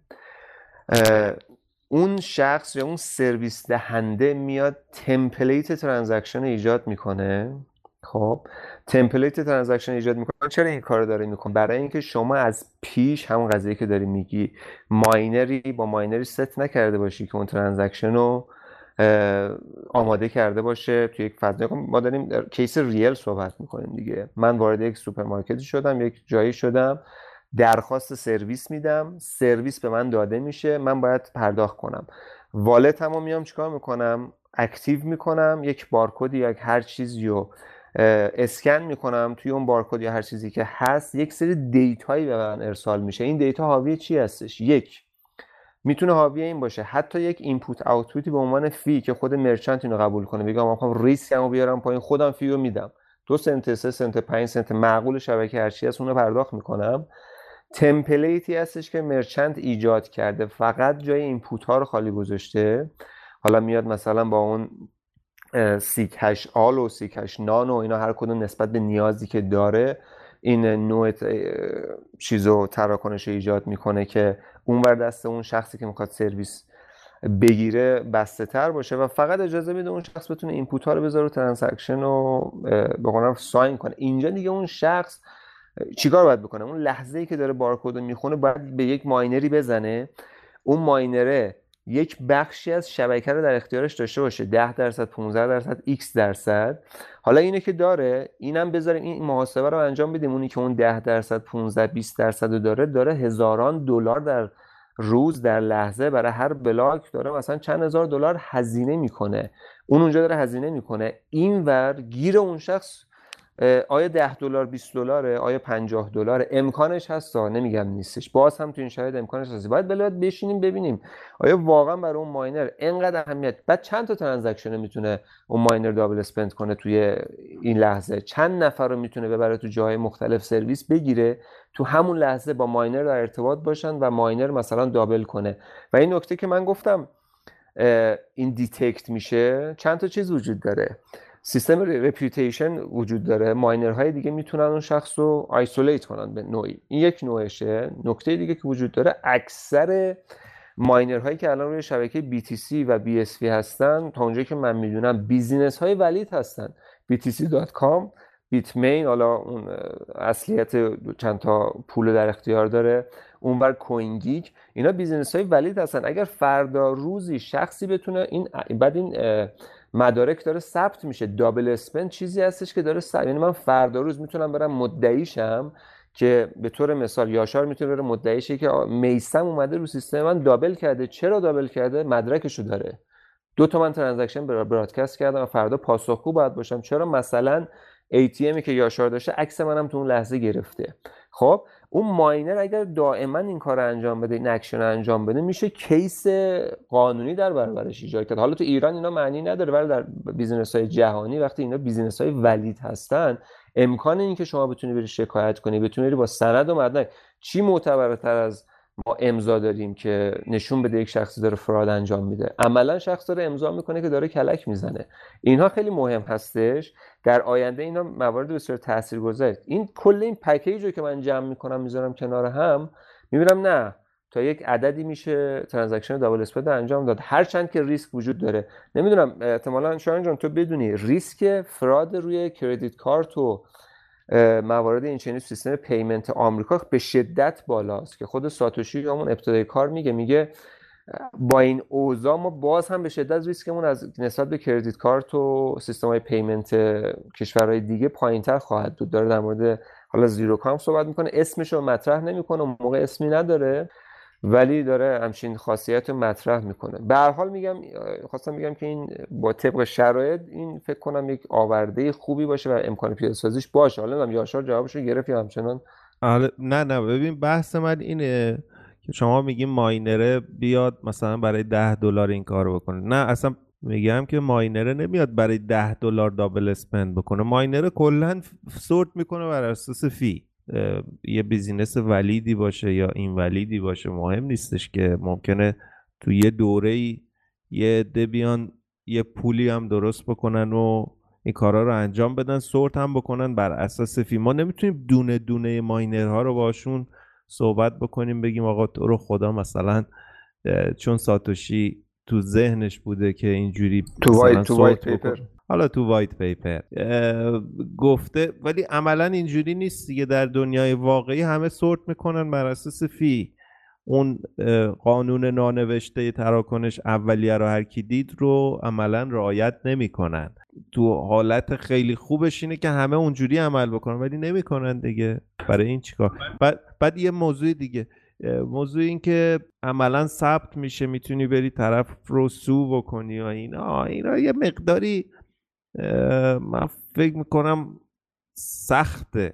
Speaker 2: اون شخص یا اون سرویس دهنده میاد template transaction ایجاد می‌کنه. خب template transaction ایجاد می‌کنن چرا این کار داره میکن برای اینکه شما از پیش همون قضیه که داری میگی ماینری با ماینری ست نکرده باشی که اون transaction رو آماده کرده باشه توی یک فضا. ما داریم case real صحبت می‌کنیم دیگه. من وارد یک سوپرمارکتی شدم یک جایی شدم. درخواست سرویس میدم. سرویس به من داده میشه. من باید پرداخت کنم. wallet هم میام چیکار می‌کنم؟ active می‌کنم. یک بارکد یا هر چیزی رو اسکن می‌کنم توی اون بارکد یا هر چیزی که هست. یک سری data یی به من ارسال میشه. این data حاوی چی هستش؟ یک می‌تونه حاوی این باشه. حتی یک input output ی به عنوان fee که خود merchant اینو قبول کنه. بگم می‌خوام ریسکمو بیارم پایین خودم fee رو میدم. دو سنت سه سنت پنج سنت معقول شبکه هرچی اونو پرداخت می‌کنم. template ی هستش که merchant ایجاد کرده. فقط جای input ها رو خالی گذاشته. حالا میاد مثلا با اون sighash all و sighash none و اینا هر کدوم نسبت به نیازی که داره این نوع چیزو تراکنش ایجاد می‌کنه که اونور دست اون شخصی که می‌خواد سرویس بگیره بسته تر باشه و فقط اجازه میده اون شخص بتونه input ها رو بذاره transaction رو به ساین کنه. اینجا دیگه اون شخص چیکار باید بکنه؟ اون لحظه ای که داره بارکد رو می‌خونه باید به یک ماینری بزنه. اون ماینره یک بخشی از شبکه رو در اختیارش داشته باشه. 10 درصد 15 درصد x درصد. حالا اینه که داره اینم بذاریم این محاسبه رو انجام بدیم. اونی که اون 10 درصد 15 20 درصد رو داره داره هزاران دلار در روز در لحظه برای هر بلاک داره مثلا چند هزار دلار هزینه می‌کنه. اون اونجا داره هزینه می‌کنه. اینور گیر اون شخص آیا 10 دلار 20 دلاره؟ آیا 50 دلار امکانش هست؟ نمیگم نیستش. باز هم تو این شاید امکانش هست. باید بلاد بشینیم ببینیم. آیا واقعا برای اون ماینر انقدر اهمیت؟ بعد چند تا transaction می‌تونه اون ماینر double spend کنه توی این لحظه؟ چند نفر رو می‌تونه ببره تو جاهای مختلف سرویس بگیره تو همون لحظه با ماینر در ارتباط باشن و ماینر مثلا double کنه؟ و این نکته که من گفتم این detect میشه چند تا چیز وجود داره. سیستم reputation وجود داره. های دیگه می‌تونن اون شخص رو isolate کنن به نوعی. این یک نوعشه. نکته دیگه که وجود داره اکثر هایی که الان روی شبکه BTC و BSV هستن تا اونجایی که من می‌دونم business های valid هستن. Btc.com بیتمین حالا اون اصلیت چند تا پول در اختیار داره. اونور کوین گیک اینا business های valid هستن. اگر فردا روزی شخصی بتونه این بعد این مدارک داره ثبت میشه. double spend چیزی هستش که داره ثبت یعنی من فردا روز می‌تونم برم مدعیشم که به طور مثال یاشار می‌تونه بره مدعیشه که میسم اومده رو سیستم من double کرده. چرا double کرده؟ مدرکشو داره. دو تا من transaction broadcast کردم و فردا پاسخگو باید باشم. چرا؟ مثلا ATMی که یاشار داشته عکس منم تو اون لحظه گرفته. خب اون miner اگر دائما این کار انجام بده این اکشن انجام بده میشه case قانونی در برابرش ایجاد کرد. حالا تو ایران اینا معنی نداره ولی در business های جهانی وقتی اینا business های valid هستن امکان این که شما بتونی بری شکایت کنی بتونی بری با سند و مدرک چی معتبرتر از ما امضا داریم که نشون بده یک شخصی داره fraud انجام میده. عملا شخص داره امضا می‌کنه که داره کلک می‌زنه. اینها خیلی مهم هستش. در آینده اینا موارد بسیار تاثیرگذار. این کل این package رو که من جمع می‌کنم می‌ذارم کنار هم می‌بینم نه. تا یک عددی میشه transaction double spend انجام داد. هرچند که ریسک وجود داره. نمی‌دونم احتمالا شاید جان تو بدونی ریسک fraud روی credit card و موارد این چنین سیستم payment آمریکا به شدت بالاست که خود ساتوشی همون ابتدای کار میگه میگه با این اوضاع ما باز هم به شدت ریسکمون از نسبت به credit card و سیستم های payment کشورهای دیگه تر خواهد بود. داره در مورد حالا zero conf صحبت می‌کنه. اسمش رو مطرح نمی‌کنه موقع اسمی نداره. ولی داره همچین خاصیت رو مطرح می‌کنه. به هر حال میگم خواستم میگم که این با طبق شرایط این فکر کنم یک آورده خوبی باشه و امکان پیاده سازیش باشه. حالا نمی‌دونم یاشار جوابش رو گرفت یا همچنان؟
Speaker 3: آره، نه نه. ببین بحث من اینه که شما میگیم miner ه بیاد مثلا برای ده دلار این کارو بکنه. نه اصلا میگم که miner ه نمیاد برای ده دلار double spend بکنه. miner ه کلا sort می‌کنه بر اساس fee. یه business valid ی باشه یا invalid ی باشه مهم نیستش که ممکنه تو یه دوره ای یه عده بیان یه پولی هم درست بکنن و این کارا رو انجام بدن sort هم بکنن بر اساس fee. ما نمی‌تونیم دونه دونه miner ها رو باشون صحبت بکنیم بگیم آقا تو رو خدا مثلا چون ساتوشی تو ذهنش بوده که اینجوری
Speaker 2: تو white تو white paper.
Speaker 3: حالا تو white paper گفته ولی عملا اینجوری نیست دیگه. در دنیای واقعی همه sort می‌کنن بر اساس fee اون قانون نانوشته تراکنش اولیه رو هر کی دید رو عملا رعایت نمی‌کنن. تو حالت خیلی خوبش اینه که همه اونجوری عمل بکنن ولی نمی‌کنن دیگه. برای این چیکار؟ بعد, بعد یه موضوع دیگه. موضوع این که عملا ثبت میشه می‌تونی بری طرف رو سو بکنی و اینا. اینا یه مقداری من فکر می‌کنم سخته.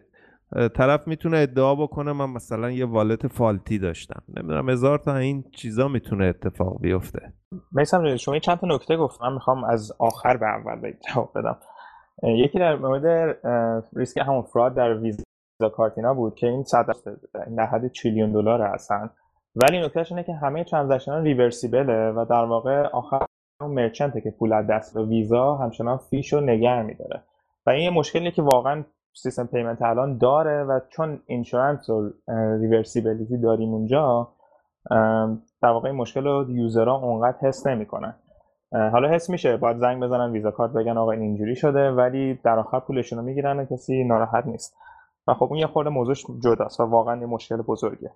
Speaker 3: طرف می‌تونه ادعا بکنه من مثلا یه والت فالتی داشتم. نمی‌دونم هزار تا این چیزا می‌تونه اتفاق بیفته.
Speaker 1: میسم شما چند تا نکته گفت. من می‌خوام از آخر به اول جواب بدم. یکی در مورد ریسک همون fraud در ویزا کارت اینا بود که این صد در حد تریلیون دلار هستن. ولی نکتهش اینه که همه transaction reversible ه و در واقع آخر اون merchant ه که پول از دست به ویزا همچنان fee ش رو نگه میداره. و این یه مشکلی که واقعا سیستم payment الان داره و چون insurance و reversibility داریم اونجا در واقع این مشکل رو user ها اونقدر حس نمی‌کنن حالا حس میشه باید زنگ بزنن ویزا کارت بگن آقا این اینجوری شده ولی در آخر پولشون رو می‌گیرن و کسی ناراحت نیست. و خب اون یه خورده موضوعش جداست و واقعا یه مشکل بزرگه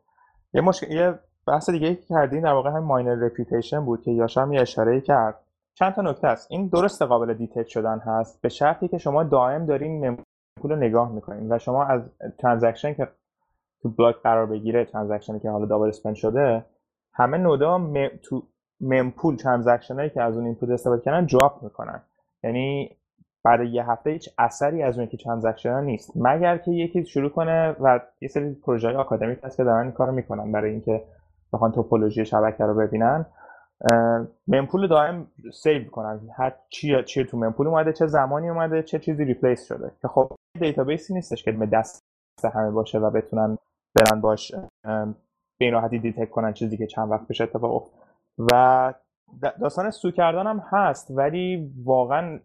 Speaker 1: یه مشکل یه بحث دیگه که کردین در واقع هم miner reputation بود که یاشم یه اشاره کرد. چند تا نکته است. این درست قابل detect شدن هست. به شرطی که شما دائم دارین pool رو نگاه می‌کنین و شما از transaction که تو block قرار بگیره transaction ی که حالا double spend شده همه node ا م... تو mempool transaction هایی که از اون input استفاده کردن جواب می‌کنن. یعنی بعد یه هفته هیچ اثری از اون که transaction نیست. مگر که یکی شروع کنه و یه سری پروژه آکادمیک هست که دارن این کارو می‌کنن برای اینکه بخوان topology شبکه رو ببینن. mempool دائم save کنن هر چی چی تو mempool اومده چه زمانی اومده چه چیزی replace شده. که خب database ی نیستش که به دست همه باشه و بتونن برن باش به این راحتی detect کنن چیزی که چند وقت پیش اتفاق و داستان sue کردن هم هست ولی واقعا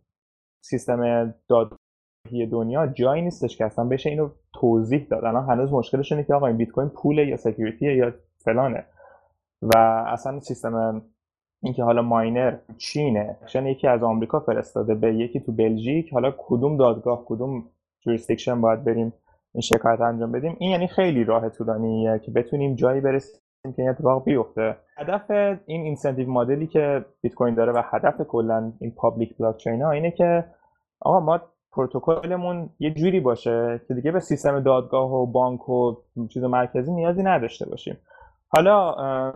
Speaker 1: سیستم دادگاهی دنیا جایی نیستش که اصلا بشه اینو توضیح داد. الان هنوز مشکلش اینه که آقا این بیت کوین پوله یا security ه یا فلانه. و اصلا سیستم اینکه حالا miner چینه چون یکی از آمریکا فرستاده به یکی تو بلژیک حالا کدوم دادگاه کدوم jurisdiction باید بریم این شکایت انجام بدیم؟ این یعنی خیلی راه طولانیه که بتونیم جایی برسیم که این اتفاق بیفته. هدف این incentive مدلی که بیت کوین داره و هدف کلا این public blockchain ها اینه که آقا ما protocol مون یه جوری باشه که دیگه به سیستم دادگاه و بانک و چیز مرکزی نیازی نداشته باشیم. حالا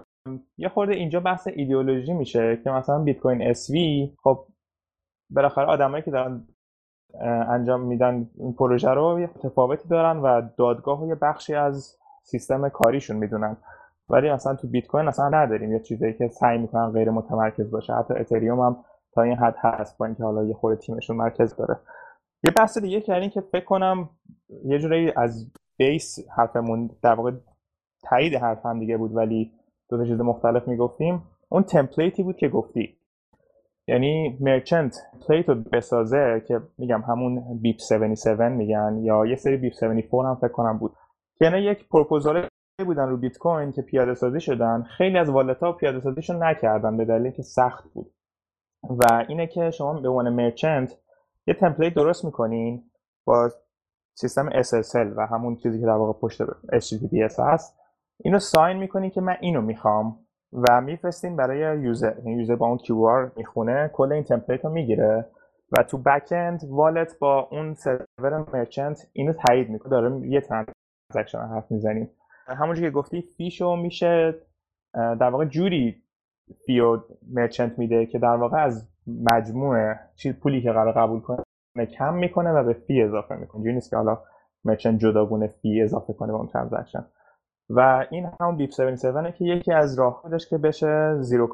Speaker 1: یه خورده اینجا بحث ایدئولوژی میشه که مثلا بیت کوین SV خب بالاخره آدمایی که دارن انجام میدن این پروژه رو یه تفاوتی دارن و دادگاه یه بخشی از سیستم کاریشون می‌دونن. ولی اصلا تو بیت کوین اصلا نداریم یه چیزی که سعی می‌کنن غیر متمرکز باشه. حتی اتریوم هم تا این حد هست با اینکه حالا یه خورده تیمشون مرکز داره. یه بحث دیگه کردین که فکر کنم یه جوری از بیس حرفمون در واقع تایید حرف هم دیگه بود ولی دو تا چیز مختلف می‌گفتیم. اون template ی بود که گفتی. یعنی merchant template رو بسازه که میگم همون BIP 77 میگن یا یه سری BIP 74 هم فکر کنم بود. که یعنی یک پروپوزال بودن رو بیت کوین که پیاده سازی شدن خیلی از wallet ها پیاده سازیشون نکردن به دلیل که سخت بود. و اینه که شما به عنوان merchant یه template درست می‌کنین با سیستم SSL و همون چیزی که در واقع پشت HTTPS هست. اینو sign می‌کنین که من اینو می‌خوام و میفرستین برای user. یعنی user با اون QR می‌خونه کل این template رو می‌گیره و تو back end wallet با اون server merchant اینو تایید می‌کنه. داره یه transaction حرف می‌زنیم همونجوری که گفتی fee شو میشه در واقع جوری fee و merchant میده که در واقع از مجموع چیز پولی که قرار قبول کنه کم می‌کنه و به fee اضافه می‌کنه. جوری نیست که حالا merchant جداگونه fee اضافه کنه به اون transaction و این همون BIP 77 که یکی از راه بودش که بشه zero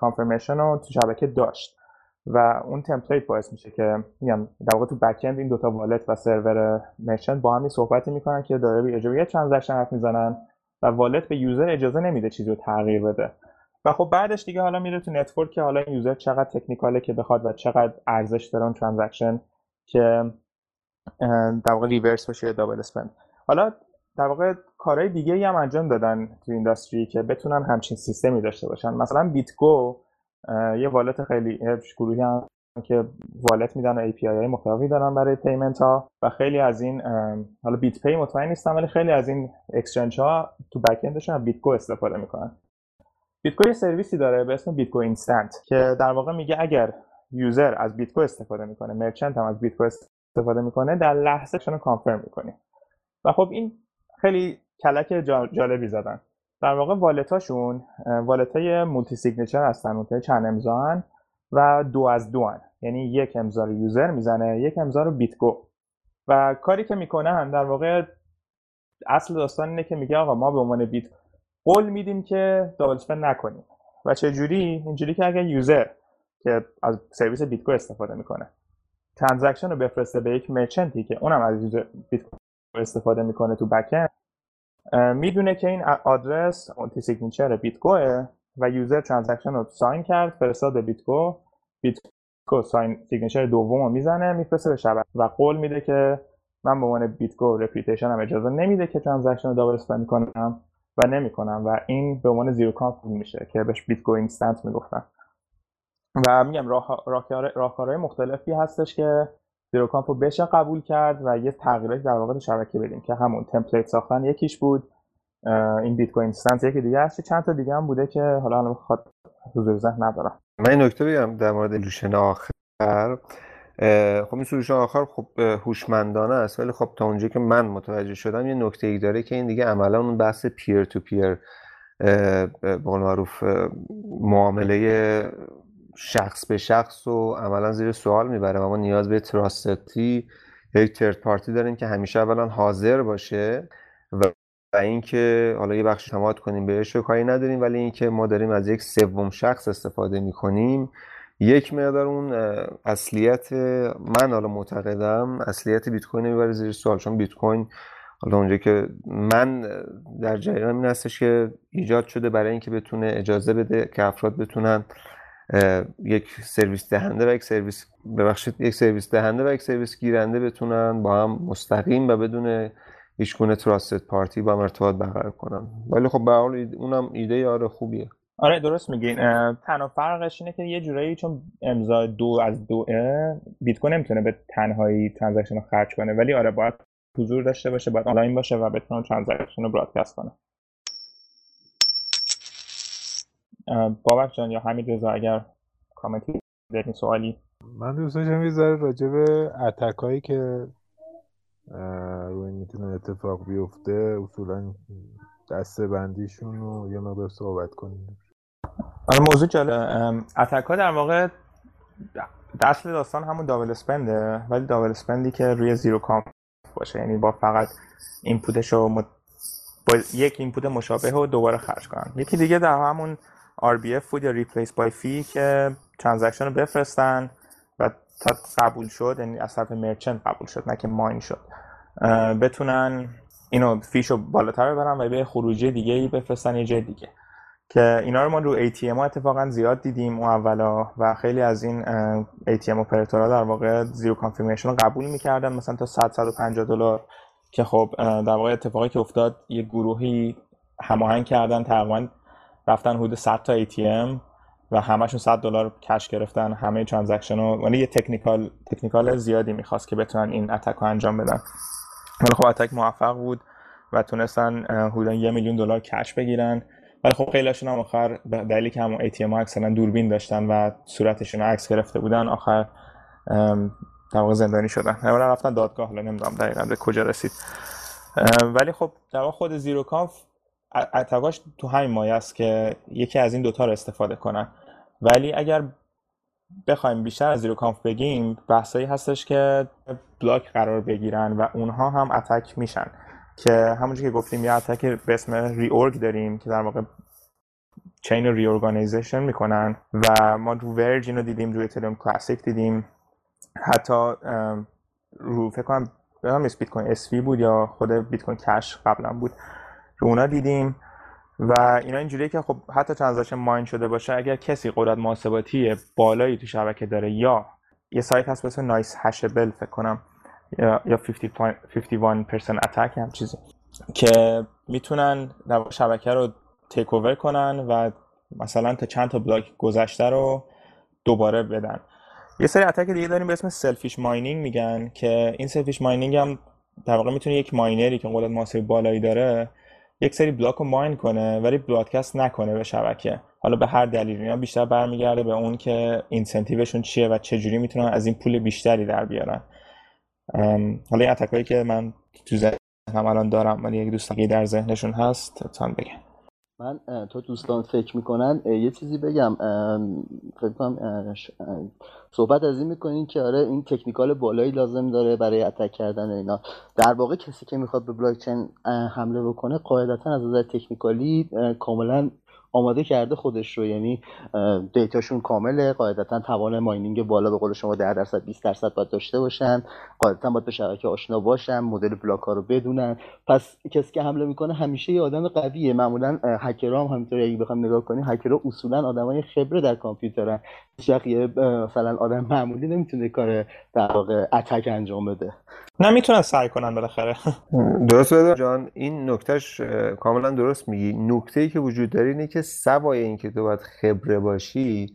Speaker 1: confirmation رو تو شبکه داشت. و اون template باعث میشه که میگم در واقع تو back end دوتا wallet و server merchant با هم صحبتی می‌کنن که داره به اجازه یه transaction حرف می‌زنن و wallet به user اجازه نمیده چیزی رو تغییر بده. و خب بعدش دیگه حالا میره تو network که حالا این user چقدر technical ه که بخواد و چقدر ارزش داره اون transaction که در واقع reverse بشه double spend حالا در واقع کارهای دیگه ای هم انجام دادن تو industry که بتونن همچین سیستمی داشته باشن. مثلا BitGo یه wallet خیلی گروهی هم که wallet میدن و API های مختلفی دارن برای payment ها و خیلی از این حالا BitPay مطمئن نیستم ولی خیلی از این exchange ها تو back end شون BitGo استفاده می‌کنن. BitGo سرویسی داره به اسم BitGo Instant که در واقع میگه اگر user از BitGo استفاده می‌کنه merchant هم از BitGo استفاده می‌کنه در لحظه شون confirm می‌کنه. و خب این خیلی کلک جالبی زدن. در واقع wallet اشون wallet multi signature هستن multi چند امضا و دو از دو هن. یعنی یک امضا رو user می‌زنه یک امضا رو BitGo و کاری که می‌کنن در واقع اصل داستان اینه که میگه آقا ما به عنوان BitGo قول میدیم که double نکنیم. و چه جوری اینجوری که اگر user که از سرویس BitGo استفاده می‌کنه transaction رو بفرسته به یک merchant ی که اونم از user BitGo استفاده می‌کنه تو back می‌دونه که این آدرس multi signature BitGo ه و user transaction رو sign کرد فرستاد BitGo. BitGo sign signature دوم رو می‌زنه میفرسته به شبکه و قول میده که من به عنوان BitGo reputation هم اجازه نمیده که transaction رو double spend کنم و نمی‌کنم و این به عنوان zero conf میشه که بهش BitGo Instant می‌گفتن. و میگم راه راهکارهای مختلفی هستش که zero conf رو بشه قبول کرد و یه تغییراتی در واقع شبکه بدیم که همون template ساختن یکیش بود. این BitGo Instant یکی دیگه هست چند تا دیگه هم بوده که حالا الان بخواد حضور ذهن ندارم.
Speaker 2: من این نکته بگم در مورد لوشن آخر. خب این solution آخر خب هوشمندانه است ولی خب تا اونجایی که من متوجه شدم یه نکته ای داره که این دیگه عملا اون بحث peer to peer به قول معروف معامله شخص به شخص و عملا زیر سوال می‌بره ما نیاز به تراستتی یک ترد پارتی داریم که همیشه اولا حاضر باشه و و اینکه حالا یه بخش اعتماد کنیم بهش رو کاری نداریم ولی اینکه ما داریم از یک سوم شخص استفاده می‌کنیم یک مقدار اون اصلیت من حالا معتقدم اصلیت بیت کوین می‌بره زیر سوال. چون بیت کوین حالا اونجا که من در جریان این هستش که ایجاد شده برای اینکه بتونه اجازه بده که افراد بتونن یک سرویس دهنده و یک سرویس ببخشید یک سرویس دهنده و یک سرویس گیرنده بتونن با هم مستقیم و بدون هیچ گونه تراستد پارتی با هم ارتباط برقرار کنن. ولی خب به حال اونم ایده آره خوبیه.
Speaker 1: آره درست میگین. تنها فرقش اینه که یه جورایی چون امضا دو از دو BitGo نمی‌تونه به تنهایی transaction رو خرج کنه ولی آره باید حضور داشته باشه باید آنلاین باشه و بتونه transaction رو broadcast کنه. بابک جان یا حمید رضا اگر کامنتی دارین سوالی.
Speaker 5: من دوست داشتم یه ذره راجع به attack هایی که روی می‌تونه اتفاق بیفته اصولا دسته بندیشون رو یه مقدار صحبت کنیم.
Speaker 1: آره موضوع جالب. attack ها در واقع اصل داستان همون double spend ه ولی double spend ی که روی zero conf باشه. یعنی با فقط input ش رو با یک input مشابه رو دوباره خرج کنن. یکی دیگه در همون RBF بود یا replace by fee که transaction رو بفرستن و تا قبول شد یعنی از طرف merchant قبول شد نه که mine شد. بتونن اینو fee شو بالاتر ببرن و به خروجی دیگه ای بفرستن یه جای دیگه. که اینا رو ما رو ATM ها اتفاقا زیاد دیدیم اون اولا و خیلی از این ATM operator ها در واقع zero confirmation رو قبول می‌کردن مثلا تا 100 150 دلار که خب در واقع اتفاقی که افتاد یه گروهی هماهنگ کردن تقریبا رفتن حدود 100 تا ATM و همشون 100 دلار cash گرفتن. همه transaction رو یعنی یه technical technical زیادی می‌خواست که بتونن این attack رو انجام بدن. ولی خب attack موفق بود و تونستن حدودا یه میلیون دلار کش بگیرن. ولی خب خیلیشون هم آخر دلیلی که همون ATM ها اکثرا دوربین داشتن و صورتشون عکس گرفته بودن آخر در واقع زندانی شدن. اولا رفتن دادگاه حالا نمی‌دونم دقیقا به کجا رسید. ولی خب در واقع خود زیرو کانف اتقاش تو همین مایه است که یکی از این دوتا رو استفاده کنن. ولی اگر بخوایم بیشتر از زیرو کانف بگیم بحثایی هستش که block قرار بگیرن و اونها هم attack میشن. که همونجور که گفتیم یه attack به اسم reorg داریم که در واقع chain reorganization می‌کنن و ما رو ورج اینو دیدیم روی Ethereum Classic دیدیم. حتی رو فکر کنم بیت کوین SV بود یا خود بیت کوین Cash قبلا بود. رو اونا دیدیم و اینا اینجوریه که خب حتی transaction mine شده باشه اگر کسی قدرت محاسباتی بالایی تو شبکه داره یا یه سایت هست مثل NiceHash فکر کنم یا یا 51% attack هم چیزی که می‌تونن شبکه رو take over کنن و مثلا تا چند تا block گذشته رو دوباره بدن. یه سری attack دیگه داریم به اسم selfish mining میگن که این selfish mining هم در واقع می‌تونه یک miner ی که قدرت محاسبه بالایی داره یک سری block رو mine کنه ولی broadcast نکنه به شبکه. حالا به هر دلیلی اینا بیشتر برمیگرده به اون که incentive شون چیه و چجوری می‌تونن از این پول بیشتری در بیارن. حالا این اتکایی که من تو ذهنم الان دارم ولی یک دوست در ذهنشون هست تا بگم
Speaker 4: من تو دوستان فکر می‌کنن یه چیزی بگم فکر کنم صحبت از این می‌کنین که آره این تکنیکال بالایی لازم داره برای اتک کردن اینا. در واقع کسی که می‌خواد به بلاک چین حمله بکنه قاعدتا از نظر تکنیکالی کاملا آماده کرده خودش رو. یعنی دیتاشون کامله. قاعدتا توان ماینینگ بالا به قول شما 10 درصد 20 درصد باید داشته باشن. قاعدتا باید به شبکه آشنا باشن مدل بلاک ها رو بدونن. پس کسی که حمله می‌کنه همیشه یه آدم قویه. معمولا هکرها هم همینطوری. اگه بخوام نگاه کنیم هکرها اصولا آدمای خبره در کامپیوترن. یه مثلا آدم معمولی نمی‌تونه کار در واقع اتک انجام بده.
Speaker 1: نه می‌تونن سعی کنن بالاخره.
Speaker 2: درست بده جان. این نکتهش کاملا درست میگی. نکته ای که وجود داره اینه که سوای اینکه تو باید خبره باشی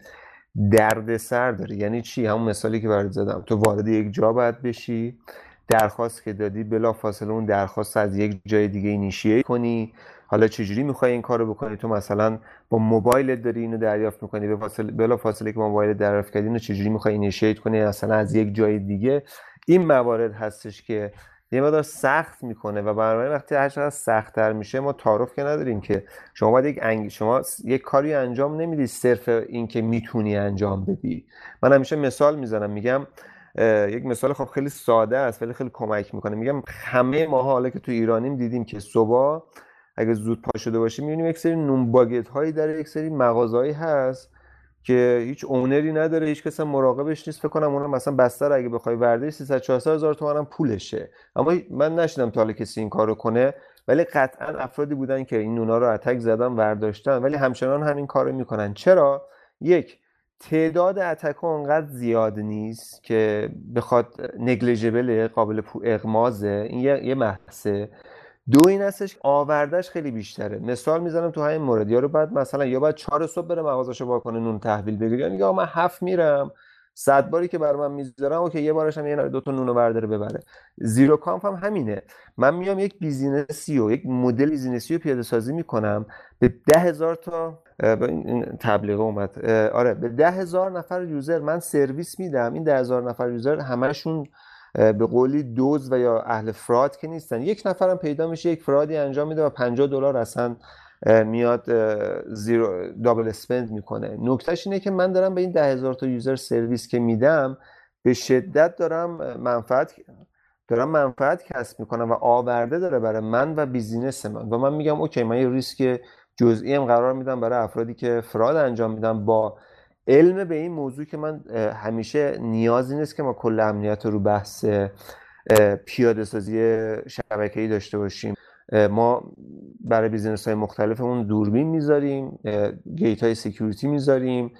Speaker 2: درد سر داره یعنی چی؟ همون مثالی که برات زدم. تو وارد یک جا باید بشی درخواست که دادی بلا فاصله اون درخواست از یک جای دیگه اینیشیه کنی. حالا چجوری می‌خوای این کارو بکنی؟ تو مثلا با موبایلت داری اینو دریافت می‌کنی. به فاصله بلا فاصله که موبایل دریافت کردی اینو چجوری می‌خوای اینیشیت کنی؟ اصلا از یک جای دیگه. این موارد هستش که یه مقدار سخت می‌کنه و برنامه وقتی هر چقدر سختتر میشه ما تعارف که نداریم که شما باید یک انگ... شما یک کاری انجام نمیدی صرف اینکه می‌تونی انجام بدی. من همیشه مثال می‌زنم میگم یک مثال خب خیلی ساده است ولی خیلی کمک می‌کنه. میگم همه ما حالا که تو ایرانیم دیدیم که صبح اگه زود پا شده باشیم می‌بینیم یک سری نون باگت هایی داره یک سری مغازهایی هست که هیچ اونری نداره هیچ کس مراقبش نیست. فکر کنم اونم مثلا بستر اگه بخوای ورده 300 400 هزار تومان هم پولشه. اما من نشیدم تا حالا کسی این کارو کنه. ولی قطعا افرادی بودن که این نونا رو اتک زدن ورداشتن. ولی همچنان همین کارو می‌کنن. چرا؟ یک تعداد اتک ها انقدر زیاد نیست که بخواد نگلیجبل قابل اغمازه. این یه, محسه دو این هستش آوردش خیلی بیشتره. مثال می‌زنم تو همین مورد. یارو بعد مثلا یا بعد چهار صبح بره مغازه‌شو وا کنه نون تحویل بگیره. یعنی من هفت میرم صد باری که بر من می‌ذارم که یه بارش هم یه دو تا نونو برداره ببره. زیرو کامپ هم همینه. من میام یک بیزینسی و یک مدل بیزینسی رو پیاده سازی می‌کنم. به ده هزار تا این تبلیغ اومد. آره به ده هزار نفر یوزر من سرویس میدم. این ده هزار نفر یوزر همشون به قولی دوز و یا اهل فراد که نیستن. یک نفرم پیدا میشه یک فرادی انجام میده و 50 دلار اصلا میاد zero double spend می‌کنه. نکتهش اینه که من دارم به این ده هزار تا user سرویس که میدم به شدت دارم منفعت دارم منفعت کسب می‌کنم و آورده داره برای من و business من. و من میگم okay من یه ریسک جزئی هم قرار میدم برای افرادی که fraud انجام میدم با علم به این موضوع که من همیشه نیازی نیست که ما کل امنیت رو بحث پیاده سازی شبکه‌ای داشته باشیم. ما برای business های مختلفمون دوربین می‌ذاریم gate های security می‌ذاریم.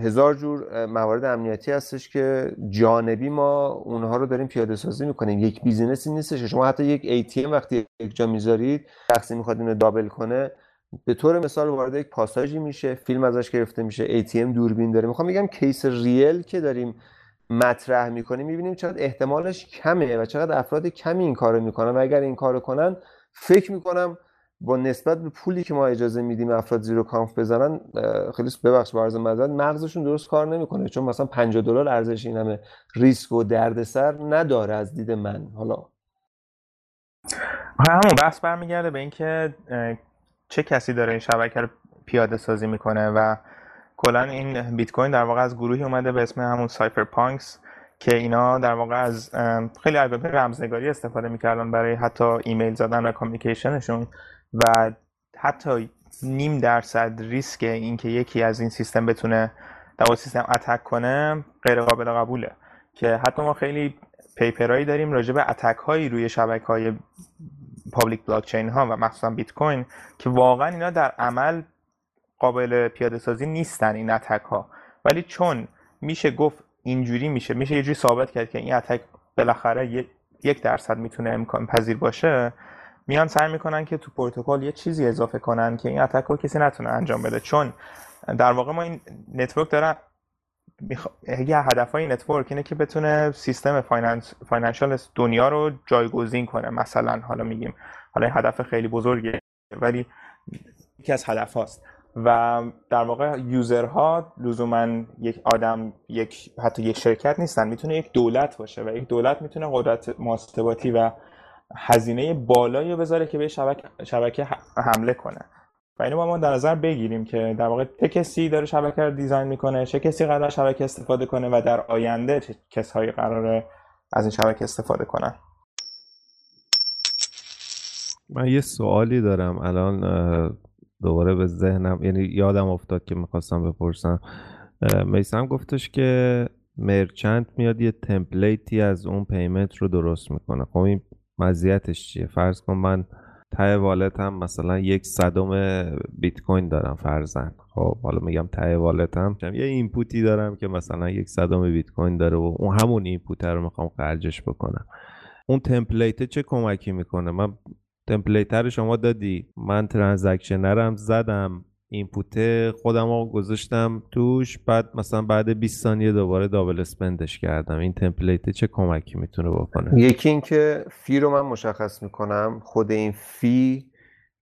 Speaker 2: هزار جور موارد امنیتی هستش که جانبی ما اونها رو داریم پیاده سازی می‌کنیم. یک business ی نیستش. شما حتی یک ATM وقتی یک جا می‌ذارید شخصی می‌خواد اینو double کنه به طور مثال وارد یک پاساژی میشه فیلم ازش گرفته میشه ATM دوربین داره. می‌خوام بگم case real که داریم مطرح می‌کنیم می‌بینیم چقدر احتمالش کمه و چقدر افراد کمی این کارو می‌کنن. و اگر این کارو کنن فکر می‌کنم با نسبت به پولی که ما اجازه میدیم افراد زیرو کانف بزنن خیلی ببخش بارز مزد مغزشون درست کار نمی‌کنه. چون مثلا 50 دلار ارزش این همه ریسک و دردسر نداره از دید من. حالا.
Speaker 1: همون بحث برمیگرده به اینکه چه کسی داره این شبکه رو پیاده سازی می‌کنه و کلا این بیت کوین در واقع از گروهی اومده به اسم همون سایفر پانکس که اینا در واقع از خیلی الگوریتم رمزنگاری استفاده می‌کردن برای حتی ایمیل زدن و communication شون و حتی نیم درصد ریسک اینکه یکی از این سیستم بتونه در سیستم attack کنه غیر قابل قبوله. که حتی ما خیلی paper ایی داریم راجع به attack هایی روی شبکه های public blockchain ها و مخصوصا بیت کوین که واقعا اینا در عمل قابل پیاده سازی نیستن این attack ها. ولی چون میشه گفت اینجوری میشه میشه یه جوری ثابت کرد که این attack بالاخره یک درصد می‌تونه امکان پذیر باشه میان سعی می‌کنن که تو پروتکل یه چیزی اضافه کنن که این attack رو کسی نتونه انجام بده. چون در واقع ما این network داره یه هدف های network اینه که بتونه سیستم finance financial دنیا رو جایگزین کنه مثلا حالا میگیم حالا این هدف خیلی بزرگه ولی یکی از هدف هاست و در واقع یوزرها لزوما یک آدم یک حتی یک شرکت نیستن می‌تونه یک دولت باشه و یک دولت می‌تونه قدرت محاسباتی و هزینه بالایی بذاره که به شبکه, شبکه حمله کنه. و اینو با ما در نظر بگیریم که در واقع چه کسی داره شبکه رو دیزاین می‌کنه چه کسی قرار شبکه استفاده کنه و در آینده چه کسایی قراره از این شبکه استفاده کنن.
Speaker 3: من یه سوالی دارم الان دوباره به ذهنم یعنی یادم افتاد که می‌خواستم بپرسم. میسم گفتش که merchant میاد یه template ی از اون payment رو درست می‌کنه. خب این مزیتش چیه؟ فرض کن من ته wallet م مثلا یک صدم بیت کوین دارم فرضا خب حالا میگم ته wallet م یه input ی دارم که مثلا یک صدم بیت کوین داره و اون همون input رو می‌خوام خرجش بکنم. اون template چه کمکی می‌کنه؟ من template رو شما دادی. من transaction رم زدم. input خودم رو گذاشتم توش بعد مثلا بعد 20 ثانیه دوباره double spend ش کردم. این template چه کمکی می‌تونه بکنه؟
Speaker 2: یکی اینکه fee رو من مشخص می‌کنم خود این fee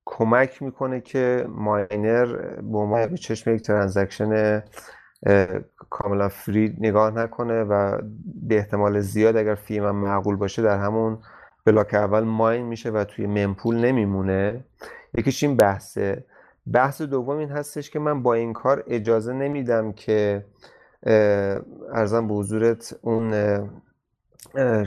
Speaker 2: کمک می‌کنه که miner به عنوان به چشم یک transaction کاملا free نگاه نکنه و به احتمال زیاد اگر fee من معقول باشه در همون block اول mine میشه و توی mempool نمیمونه. یکیش این بحثه. بحث دوم این هستش که من با این کار اجازه نمیدم که عرضم به حضورت اون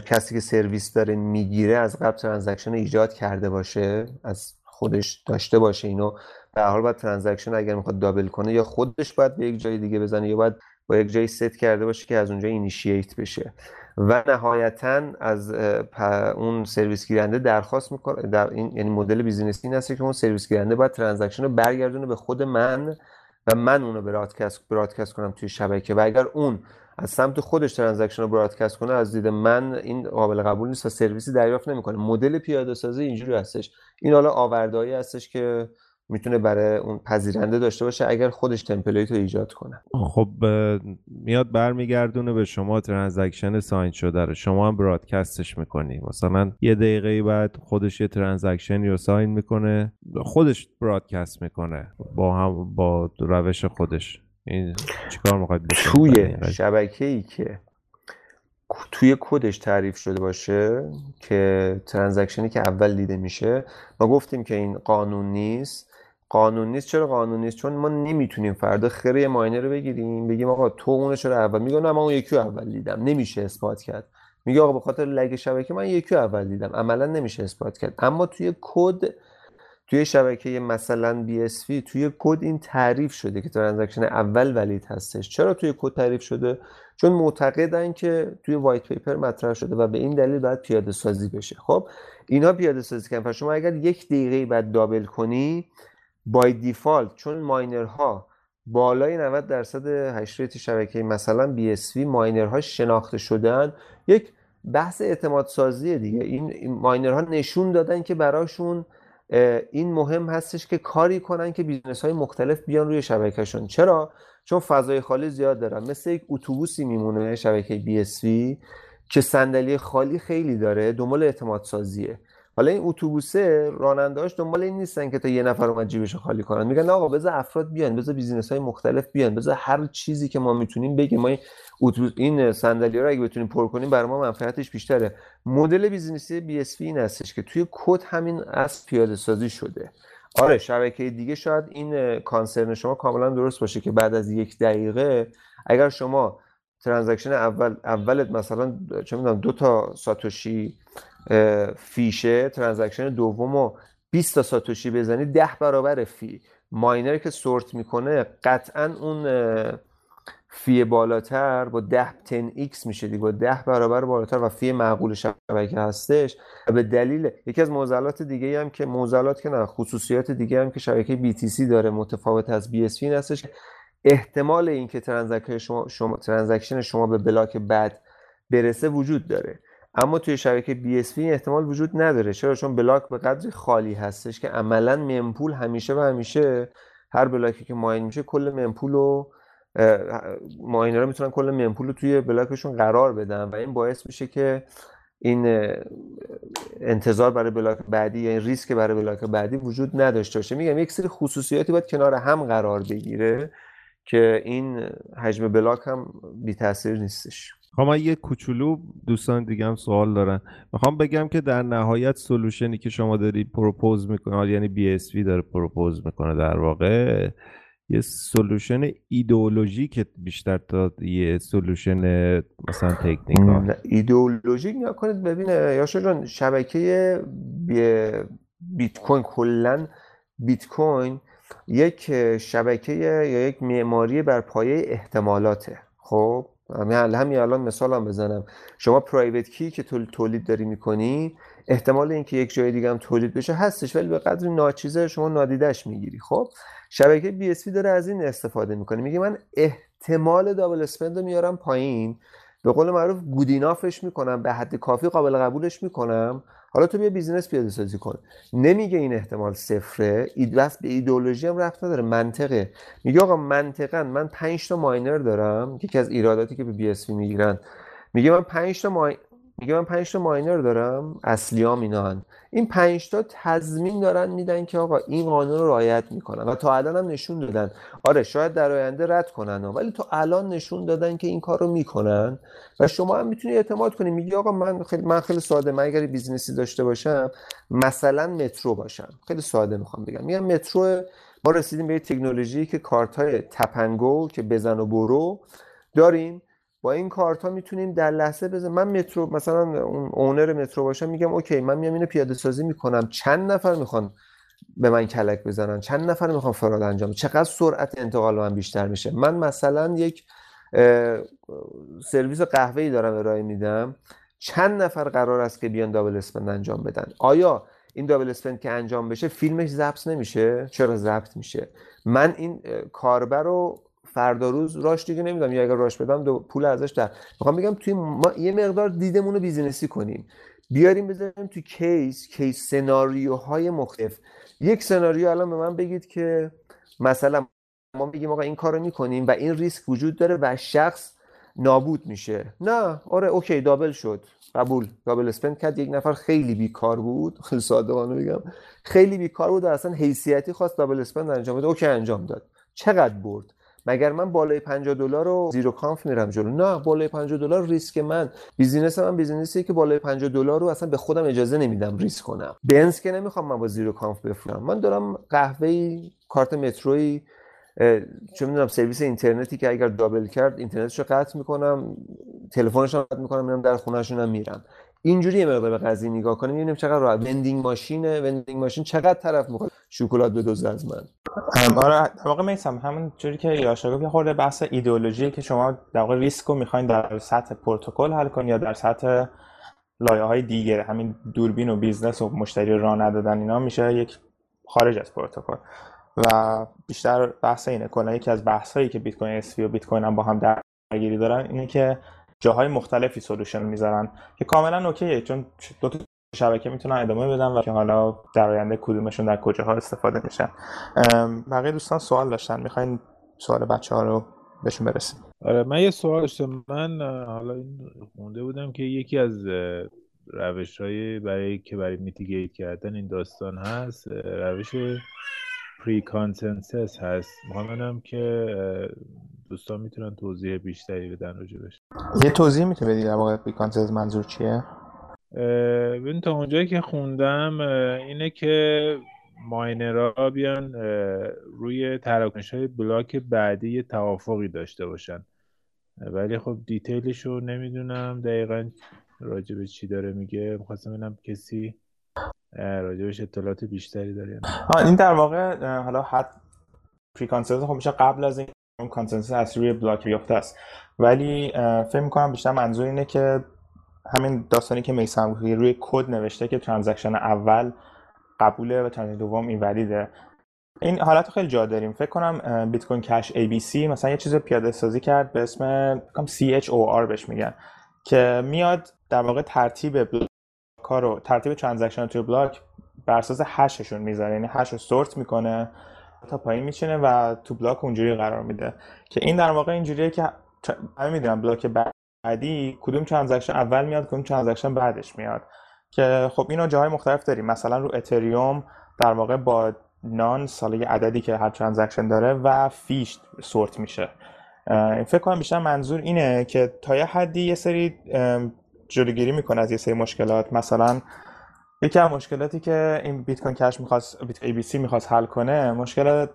Speaker 2: کسی که سرویس داره می‌گیره از قبل transaction ایجاد کرده باشه از خودش داشته باشه اینو. به حال باید transaction اگر می‌خواد double کنه یا خودش باید به یک جای دیگه بزنه یا باید با یک جایی ست کرده باشه که از اونجا initiate بشه. و نهایتا از اون سرویس گیرنده درخواست می‌کنه در این یعنی مدل business ی این هست که اون سرویس گیرنده باید transaction رو برگردونه به خود من و من اونو broadcast broadcast کنم توی شبکه. و اگر اون از سمت خودش transaction رو broadcast کنه از دید من این قابل قبول نیست و سرویسی دریافت نمی‌کنه. مدل پیاده سازی اینجوری هستش. این حالا آورده‌هایی هستش که می‌تونه برای اون پذیرنده داشته باشه اگر خودش template رو ایجاد کنه.
Speaker 3: خب میاد برمیگردونه به شما transaction sign شده رو. شما هم broadcast ش می‌کنی. مثلا یه دقیقه بعد خودش یه transaction ی رو sign می‌کنه. خودش broadcast می‌کنه با هم با روش خودش. این چیکار می‌خواید
Speaker 2: توی شبکه ای که توی کدش تعریف شده باشه که transaction ی که اول دیده میشه. ما گفتیم که این قانون نیست. قانون نیست. چرا قانون نیست؟ چون ما نمی‌تونیم فردا خر miner رو بگیریم بگیم آقا تو اونو چرا اول. میگه نه من اون یکی اول دیدم. نمیشه اثبات کرد. میگه آقا به خاطر lag شبکه من یکی اول دیدم. عملا نمیشه اثبات کرد. اما توی کد توی شبکه مثلا BSV توی کد این تعریف شده که transaction اول valid هستش. چرا توی کد تعریف شده؟ چون معتقدن که توی white paper مطرح شده و به این دلیل باید پیاده سازی بشه. خب اینا پیاده سازی کردن شما اگر یک دقیقه بعد double کنی by default چون miner ها بالای 90 درصد hash rate شبکه مثلا BSV miner ها شناخته شدن یک بحث اعتماد سازی دیگه. این miner ها نشون دادن که براشون این مهم هستش که کاری کنن که بیزنس های مختلف بیان روی شبکهشون. چرا؟ چون فضای خالی زیاد دارن. مثل یک اتوبوسی میمونه شبکه BSV که صندلی خالی خیلی داره دنبال اعتماد سازیه حالا این اتوبوسه رانندهاش دنبال این نیستن که تا یه نفر اومد جیبش خالی کنن. میگن آقا بذار افراد بیان بذار business های مختلف بیان بذار هر چیزی که ما می‌تونیم بگیم. ما این صندلی رو اگه بتونیم پر کنیم برای ما منفعتش بیشتره. مدل business ی BS این هستش که توی کد همین از پیاده سازی شده. آره شبکه دیگه شاید این concern شما کاملا درست باشه که بعد از یک دقیقه اگر شما transaction اول اولت مثلا چه می‌دونم دو تا ساتوشی fee شه transaction دوم 20 تا ساتوشی بزنی 10 برابر fee. miner که sort می‌کنه قطعا اون fee بالاتر با 10 10x میشه دیگه. با 10 برابر بالاتر و fee معقول شبکه هستش. و به دلیل یکی از معضلات دیگه هم که معضلات که نه خصوصیات دیگه هم که شبکه BTC داره متفاوت از BSV این هستش احتمال اینکه transaction شما, شما transaction شما به بلاک بعد برسه وجود داره. اما توی شبکه BSV این احتمال وجود نداره. چرا؟ چون بلاک به قدری خالی هستش که عملا mempool همیشه و همیشه هر بلاکی که mine میشه کل mempool رو ماینرها می‌تونن کل ممپول رو توی بلاکشون قرار بدن و این باعث میشه که این انتظار برای بلاک بعدی یا این ریسک برای بلاک بعدی وجود نداشته باشه. میگم یک سری خصوصیاتی باید کنار هم قرار بگیره که این حجم بلاک هم بی تاثیر نیستش.
Speaker 3: خب من یه کوچولو دوستان دیگه هم سوال دارن. می‌خوام بگم که در نهایت solution ی که شما داری propose می‌کنه یعنی BSV داره propose می‌کنه در واقع یه solution ایدئولوژیک بیشتر تا یه solution مثلا تکنیکال.
Speaker 2: ایدئولوژیک نکنید ببین یاشا جان شبکه بیت کوین کلا بیت کوین یک شبکه یا یک معماری بر پایه احتمالاته. خب؟ همین الان مثال هم بزنم. شما private key که تولید داری می‌کنی احتمال اینکه یک جای دیگه هم تولید بشه هستش ولی به قدر ناچیزه شما نادیدش می‌گیری. خب؟ شبکه بی اس داره از این استفاده می‌کنه. میگه من احتمال double spend رو میارم پایین. به قول معروف good enough ش می‌کنم به حد کافی قابل قبولش می‌کنم. حالا تو بیا business پیاده سازی کن. نمیگه این احتمال صفره. اید بس به ایدئولوژی هم ربط نداره. منطقه. میگه آقا منطقا من 5 تا ماینر دارم یکی از ایراداتی که به بی اس می‌گیرن. میگه من 5 تا. میگه من 5 تا ماینر دارم. اصلیام اینا هن. این 5 تا تضمین دارن میدن که آقا این قانون رو رعایت می‌کنن و تا الان هم نشون دادن. آره شاید در آینده رد کنن ولی تا الان نشون دادن که این کار رو می‌کنن و شما هم می‌تونی اعتماد کنی. میگی آقا من خیلی من خیلی ساده من اگر business ی داشته باشم مثلا مترو باشم. خیلی ساده می‌خوام بگم. میگم مترو ما رسیدیم به تکنولوژی که کارت های tap and go که بزن و برو داریم. با این کارت ها می‌تونیم در لحظه بزن من مترو مثلا اون owner مترو باشم میگم OK من میام اینو پیاده سازی می‌کنم. چند نفر می‌خوان به من کلک بزنن؟ چند نفر می‌خوان fraud انجام چقدر سرعت انتقال من بیشتر میشه؟ من مثلا یک سرویس قهوه ای دارم ارائه میدم. چند نفر قرار است که بیان double spend انجام بدن؟ آیا این double spend که انجام بشه فیلمش ضبط نمیشه؟ چرا ضبط میشه؟ من این کاربر رو فردا روز راش دیگه نمیدم یا اگر راش بدم دو پول ازش در. می‌خوام بگم توی ما یه مقدار دیدمون رو business ی کنیم. بیاریم بذاریم توی case case سناریوهای مختلف. یک سناریو الان به من بگید که مثلا ما بگیم آقا این کارو می‌کنیم و این ریسک وجود داره و شخص نابود میشه. نه. آره OK double شد. قبول. double spend کرد. یک نفر خیلی بیکار بود. خیلی صادقانه بگم. خیلی بیکار بود و اصلا حیثیتی خواست double spend انجام بده. OK انجام داد. چقدر برد؟ مگر من بالای 50 دلار رو zero conf میرم جلو؟ نه بالای 50 دلار ریسک من. business من business ی که بالای 50 دلار رو اصلا به خودم اجازه نمیدم ریسک کنم. بنز که نمی‌خوام من با zero conf بفروشم. من دارم قهوه کارت متروی چه می‌دونم سرویس اینترنتی که اگر double کرد اینترنتش رو قطع می‌کنم تلفنش رو قطع می‌کنم میرم در خونهشون هم میرم. اینجوری یه مقدار به قضیه نگاه کنیم می‌بینیم چقدر راحت. vending machine ه vending machine چقدر طرف می‌خواد شکلات بدزده از من.
Speaker 1: آره در واقع میسم همون جوری که یاشا گفت خورده بحث ایدئولوژی که شما در واقع ریسک رو می‌خواین در سطح پروتکل حل کنید یا در سطح لایه های دیگر همین دوربین و business و مشتری راه ندادن اینا میشه یک خارج از پروتکل. و بیشتر بحث اینه کلا یکی از بحث هایی که بیت کوین و بیت کوین هم با هم درگیری دارن اینه که جاهای مختلفی solution می‌ذارن که کاملا OK ه چون دو تا شبکه می‌تونن ادامه بدن و که حالا در آینده کدومشون در کجاها استفاده میشن بقیه دوستان سوال داشتن می‌خواین سوال بچه ها رو بهشون برسیم.
Speaker 5: آره من یه سوال داشتم. من حالا این خونده بودم که یکی از روش های برای که برای mitigate کردن این داستان هست روش pre-consensus هست. می‌خوام که دوستان می‌تونن توضیح بیشتری بدن راجبش
Speaker 1: یه توضیح می‌تونه بدی در واقع pre منظور چیه؟
Speaker 5: ببین تا اونجایی که خوندم اینه که ماینرها بیان روی تراکنش های بلاک بعدی یه توافقی داشته باشن. ولی خب detail ش رو نمی‌دونم دقیقا راجب چی داره میگه. می‌خواستم ببینم کسی راجبش اطلاعات بیشتری داره
Speaker 1: این در واقع حالا حد pre خب میشه قبل از این اون consensus اصلی روی بلاک بیافته است. ولی فکر می‌کنم بیشتر منظور اینه که همین داستانی که میسم روی کد نوشته که transaction اول قبوله و transaction دوم invalid ه این حالت خیلی جا داریم. فکر کنم بیت کوین کش ABC مثلا یه چیز پیاده سازی کرد به اسم CTOR بهش میگن که میاد در واقع ترتیب بلاک رو ترتیب transaction توی بلاک بر اساس hash شون می‌ذاره یعنی hash رو sort می‌کنه تا پایین میشینه و تو بلاک اونجوری قرار میده. که این در واقع اینجوریه که همه می‌دونم بلاک بعدی کدوم transaction اول میاد کدوم transaction بعدش میاد. که خب اینو جاهای مختلف داریم. مثلا رو اتریوم در واقع با nonce اون عددی که هر transaction داره و fee ش sort میشه. فکر کنم بیشتر منظور اینه که تا یه حدی یه سری جلوگیری می‌کنه از یه سری مشکلات. مثلا یکی از مشکلاتی که این بیت کوین کش می‌خواست Bitcoin ABC می‌خواست حل کنه مشکل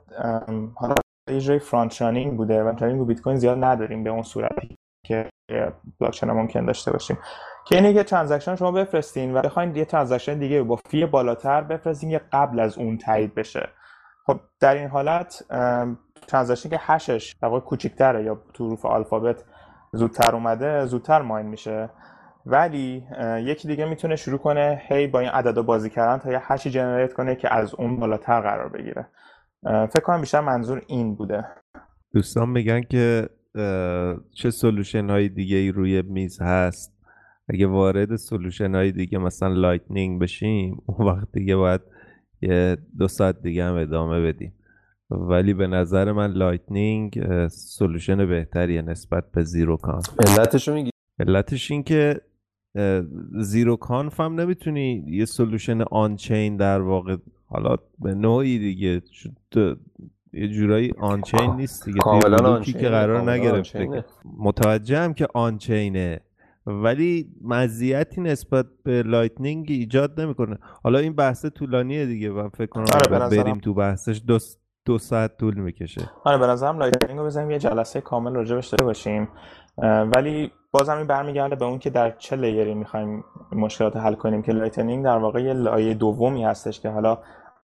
Speaker 1: حالا یه جای front running بوده front running بیت کوین زیاد نداریم به اون صورتی که block ممکن داشته باشیم. که اینه که transaction شما بفرستین و بخواین یه transaction دیگه با fee بالاتر بفرستین که قبل از اون تایید بشه. خب در این حالت transaction که hash ش در واقع کوچیک‌تره یا تو حروف آلفابت زودتر اومده زودتر mine میشه. ولی یکی دیگه می‌تونه شروع کنه هی با این عددا بازی کردن تا یه hash ی generate کنه که از اون بالاتر قرار بگیره. فکر کنم بیشتر منظور این بوده.
Speaker 3: دوستان میگن که چه solution های دیگه ای روی میز هست؟ اگه وارد solution های دیگه مثلا Lightning بشیم اون وقت دیگه باید یه دو ساعت دیگه هم ادامه بدیم. ولی به نظر من Lightning solution بهتریه نسبت به zero conf.
Speaker 2: علتش میگی؟
Speaker 3: علتش این که zero conf هم نمی‌تونی یه solution on-chain در واقع حالا به نوعی دیگه یه جورایی on-chain نیست دیگه کاملا که قرار نگرفته متوجهم که on-chain ه ولی مزیتی نسبت به Lightning ایجاد نمی‌کنه. حالا این بحث طولانیه دیگه و فکر کنم آره بریم تو بحثش دو, دو ساعت طول می‌کشه.
Speaker 1: آره به نظرم Lightning رو بزنیم یه جلسه کامل راجبش داشته باشیم. ولی بازم این برمیگرده به اون که در چه layer ی می‌خوایم مشکلات حل کنیم که Lightning در واقع یه لایه دومی هستش که حالا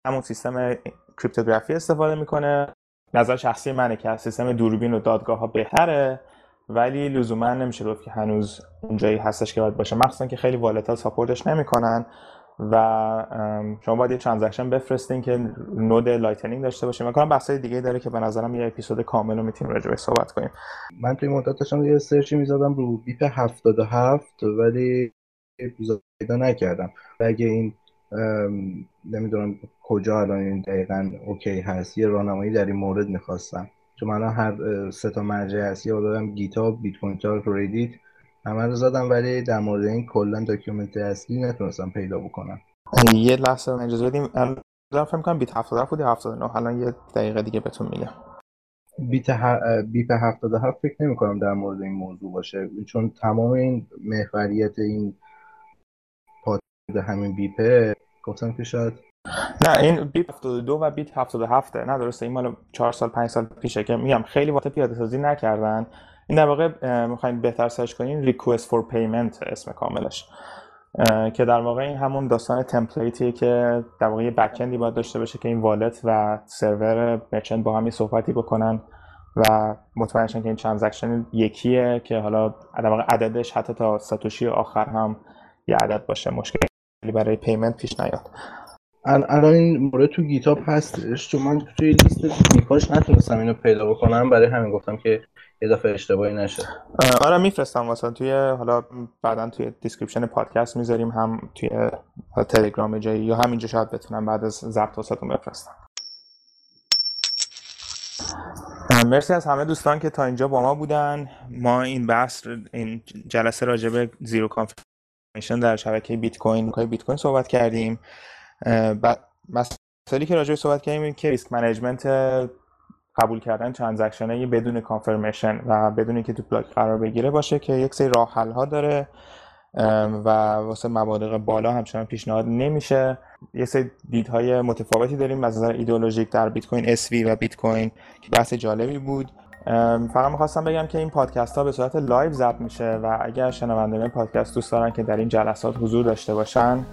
Speaker 1: همون سیستم cryptography استفاده می‌کنه. نظر شخصی منه که سیستم دوربین و دادگاه ها بهتره ولی لزوما نمیشه گفت که هنوز اونجایی هستش که باید باشه. مخصوصا که خیلی wallet ها support ش نمی‌کنن. و شما باید یه transaction بفرستین که node Lightning داشته باشه می‌کنم بحثای دیگه داره که به نظرم یه اپیزود کامل رو می‌تونیم راجع صحبت کنیم.
Speaker 4: من توی مدت داشتم یه search ی می‌زدم رو BIP 77 ولی پیدا نکردم. و اگه این نمی‌دونم کجا الان این دقیقا okay هست. یه راهنمایی در این مورد می‌خواستم. چون من هر سه تا مرجع هست. یه GitHub بیت کوین Reddit. همه رو زدم ولی در مورد این کلا document اصلی نتونستم پیدا بکنم.
Speaker 1: یه لحظه اجازه بدیم. دارم فکر کنم BIP 77 بودی 79 الان یه دقیقه دیگه بهتون میگم.
Speaker 4: بیت ه... بیپ 77 فکر نمی کنم در مورد این موضوع باشه چون تمام این محوریت این پاد همین بیپه گفتم که شاید
Speaker 1: نه این بیپ 72 و بیت 77 نه درسته. این مال 4 سال 5 سال پیشه که میگم خیلی وقت پیاده سازی نکردن. این در واقع می‌خوایم بهتر سرچ کنیم request for payment اسم کاملش. که در واقع این همون داستان تمپلیتیه که در واقع یه بکندی باید داشته باشه که این والت و سرور مرچنت با هم صحبتی بکنن و مطمئن که این transaction یکیه که حالا در واقع عددش حتی تا ساتوشی آخر هم یه عدد باشه مشکلی برای payment پیش نیاد.
Speaker 4: الان این مورد تو GitHub هستش چون من توی لیست BIP هاش نتونستم اینو پیدا بکنم برای همین گفتم که یه دفعه اشتباهی نشه.
Speaker 1: آره میفرستم واسه توی حالا بعدا توی description پادکست می‌ذاریم هم توی تلگرام جایی یا همینجا شاید بتونم بعد از ضبط واسهتون بفرستم. مرسی از همه دوستان که تا اینجا با ما بودن. ما این بحث این جلسه راجبه zero confirmation در شبکه بیت کوین بیت کوین صحبت کردیم. مسئله که راجع صحبت کردیم که risk management قبول کردن transaction بدون confirmation و بدون که تو block قرار بگیره باشه که یک سری راه حل ها داره و واسه مبالغ بالا همچنان پیشنهاد نمیشه. یه سری دیدهای متفاوتی داریم از نظر ایدئولوژیک در بیت کوین کش و بیت کوین که بحث جالبی بود. فقط می‌خواستم بگم که این پادکست ها به صورت live ضبط میشه و اگر شنوندگان پادکست دوست دارن که در این جلسات حضور داشته باشن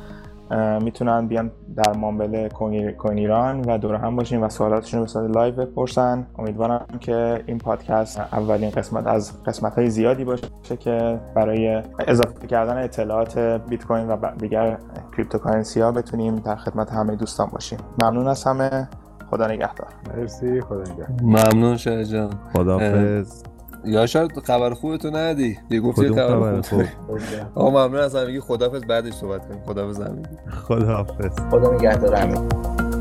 Speaker 1: می‌تونن بیان در Mumble کوین ایران و دور هم باشیم و سوالاتشون رو به صورت live بپرسن. امیدوارم که این پادکست اولین قسمت از قسمت های زیادی باشه که برای اضافه کردن اطلاعات بیت کوین و دیگر cryptocurrency ها بتونیم در خدمت همه دوستان باشیم. ممنون از همه. خدا نگهدار.
Speaker 5: مرسی. خدا نگهدار.
Speaker 2: ممنون شاه جان
Speaker 3: خداحافظ
Speaker 2: یا شاید خبر خوبتو ندی. یه گفتی خبر خوب. آقا ممنون از همگی. خدافظ بعدش صحبت کنیم. خدافظ همگی
Speaker 3: خداحافظ.
Speaker 4: خدا نگهدار همه.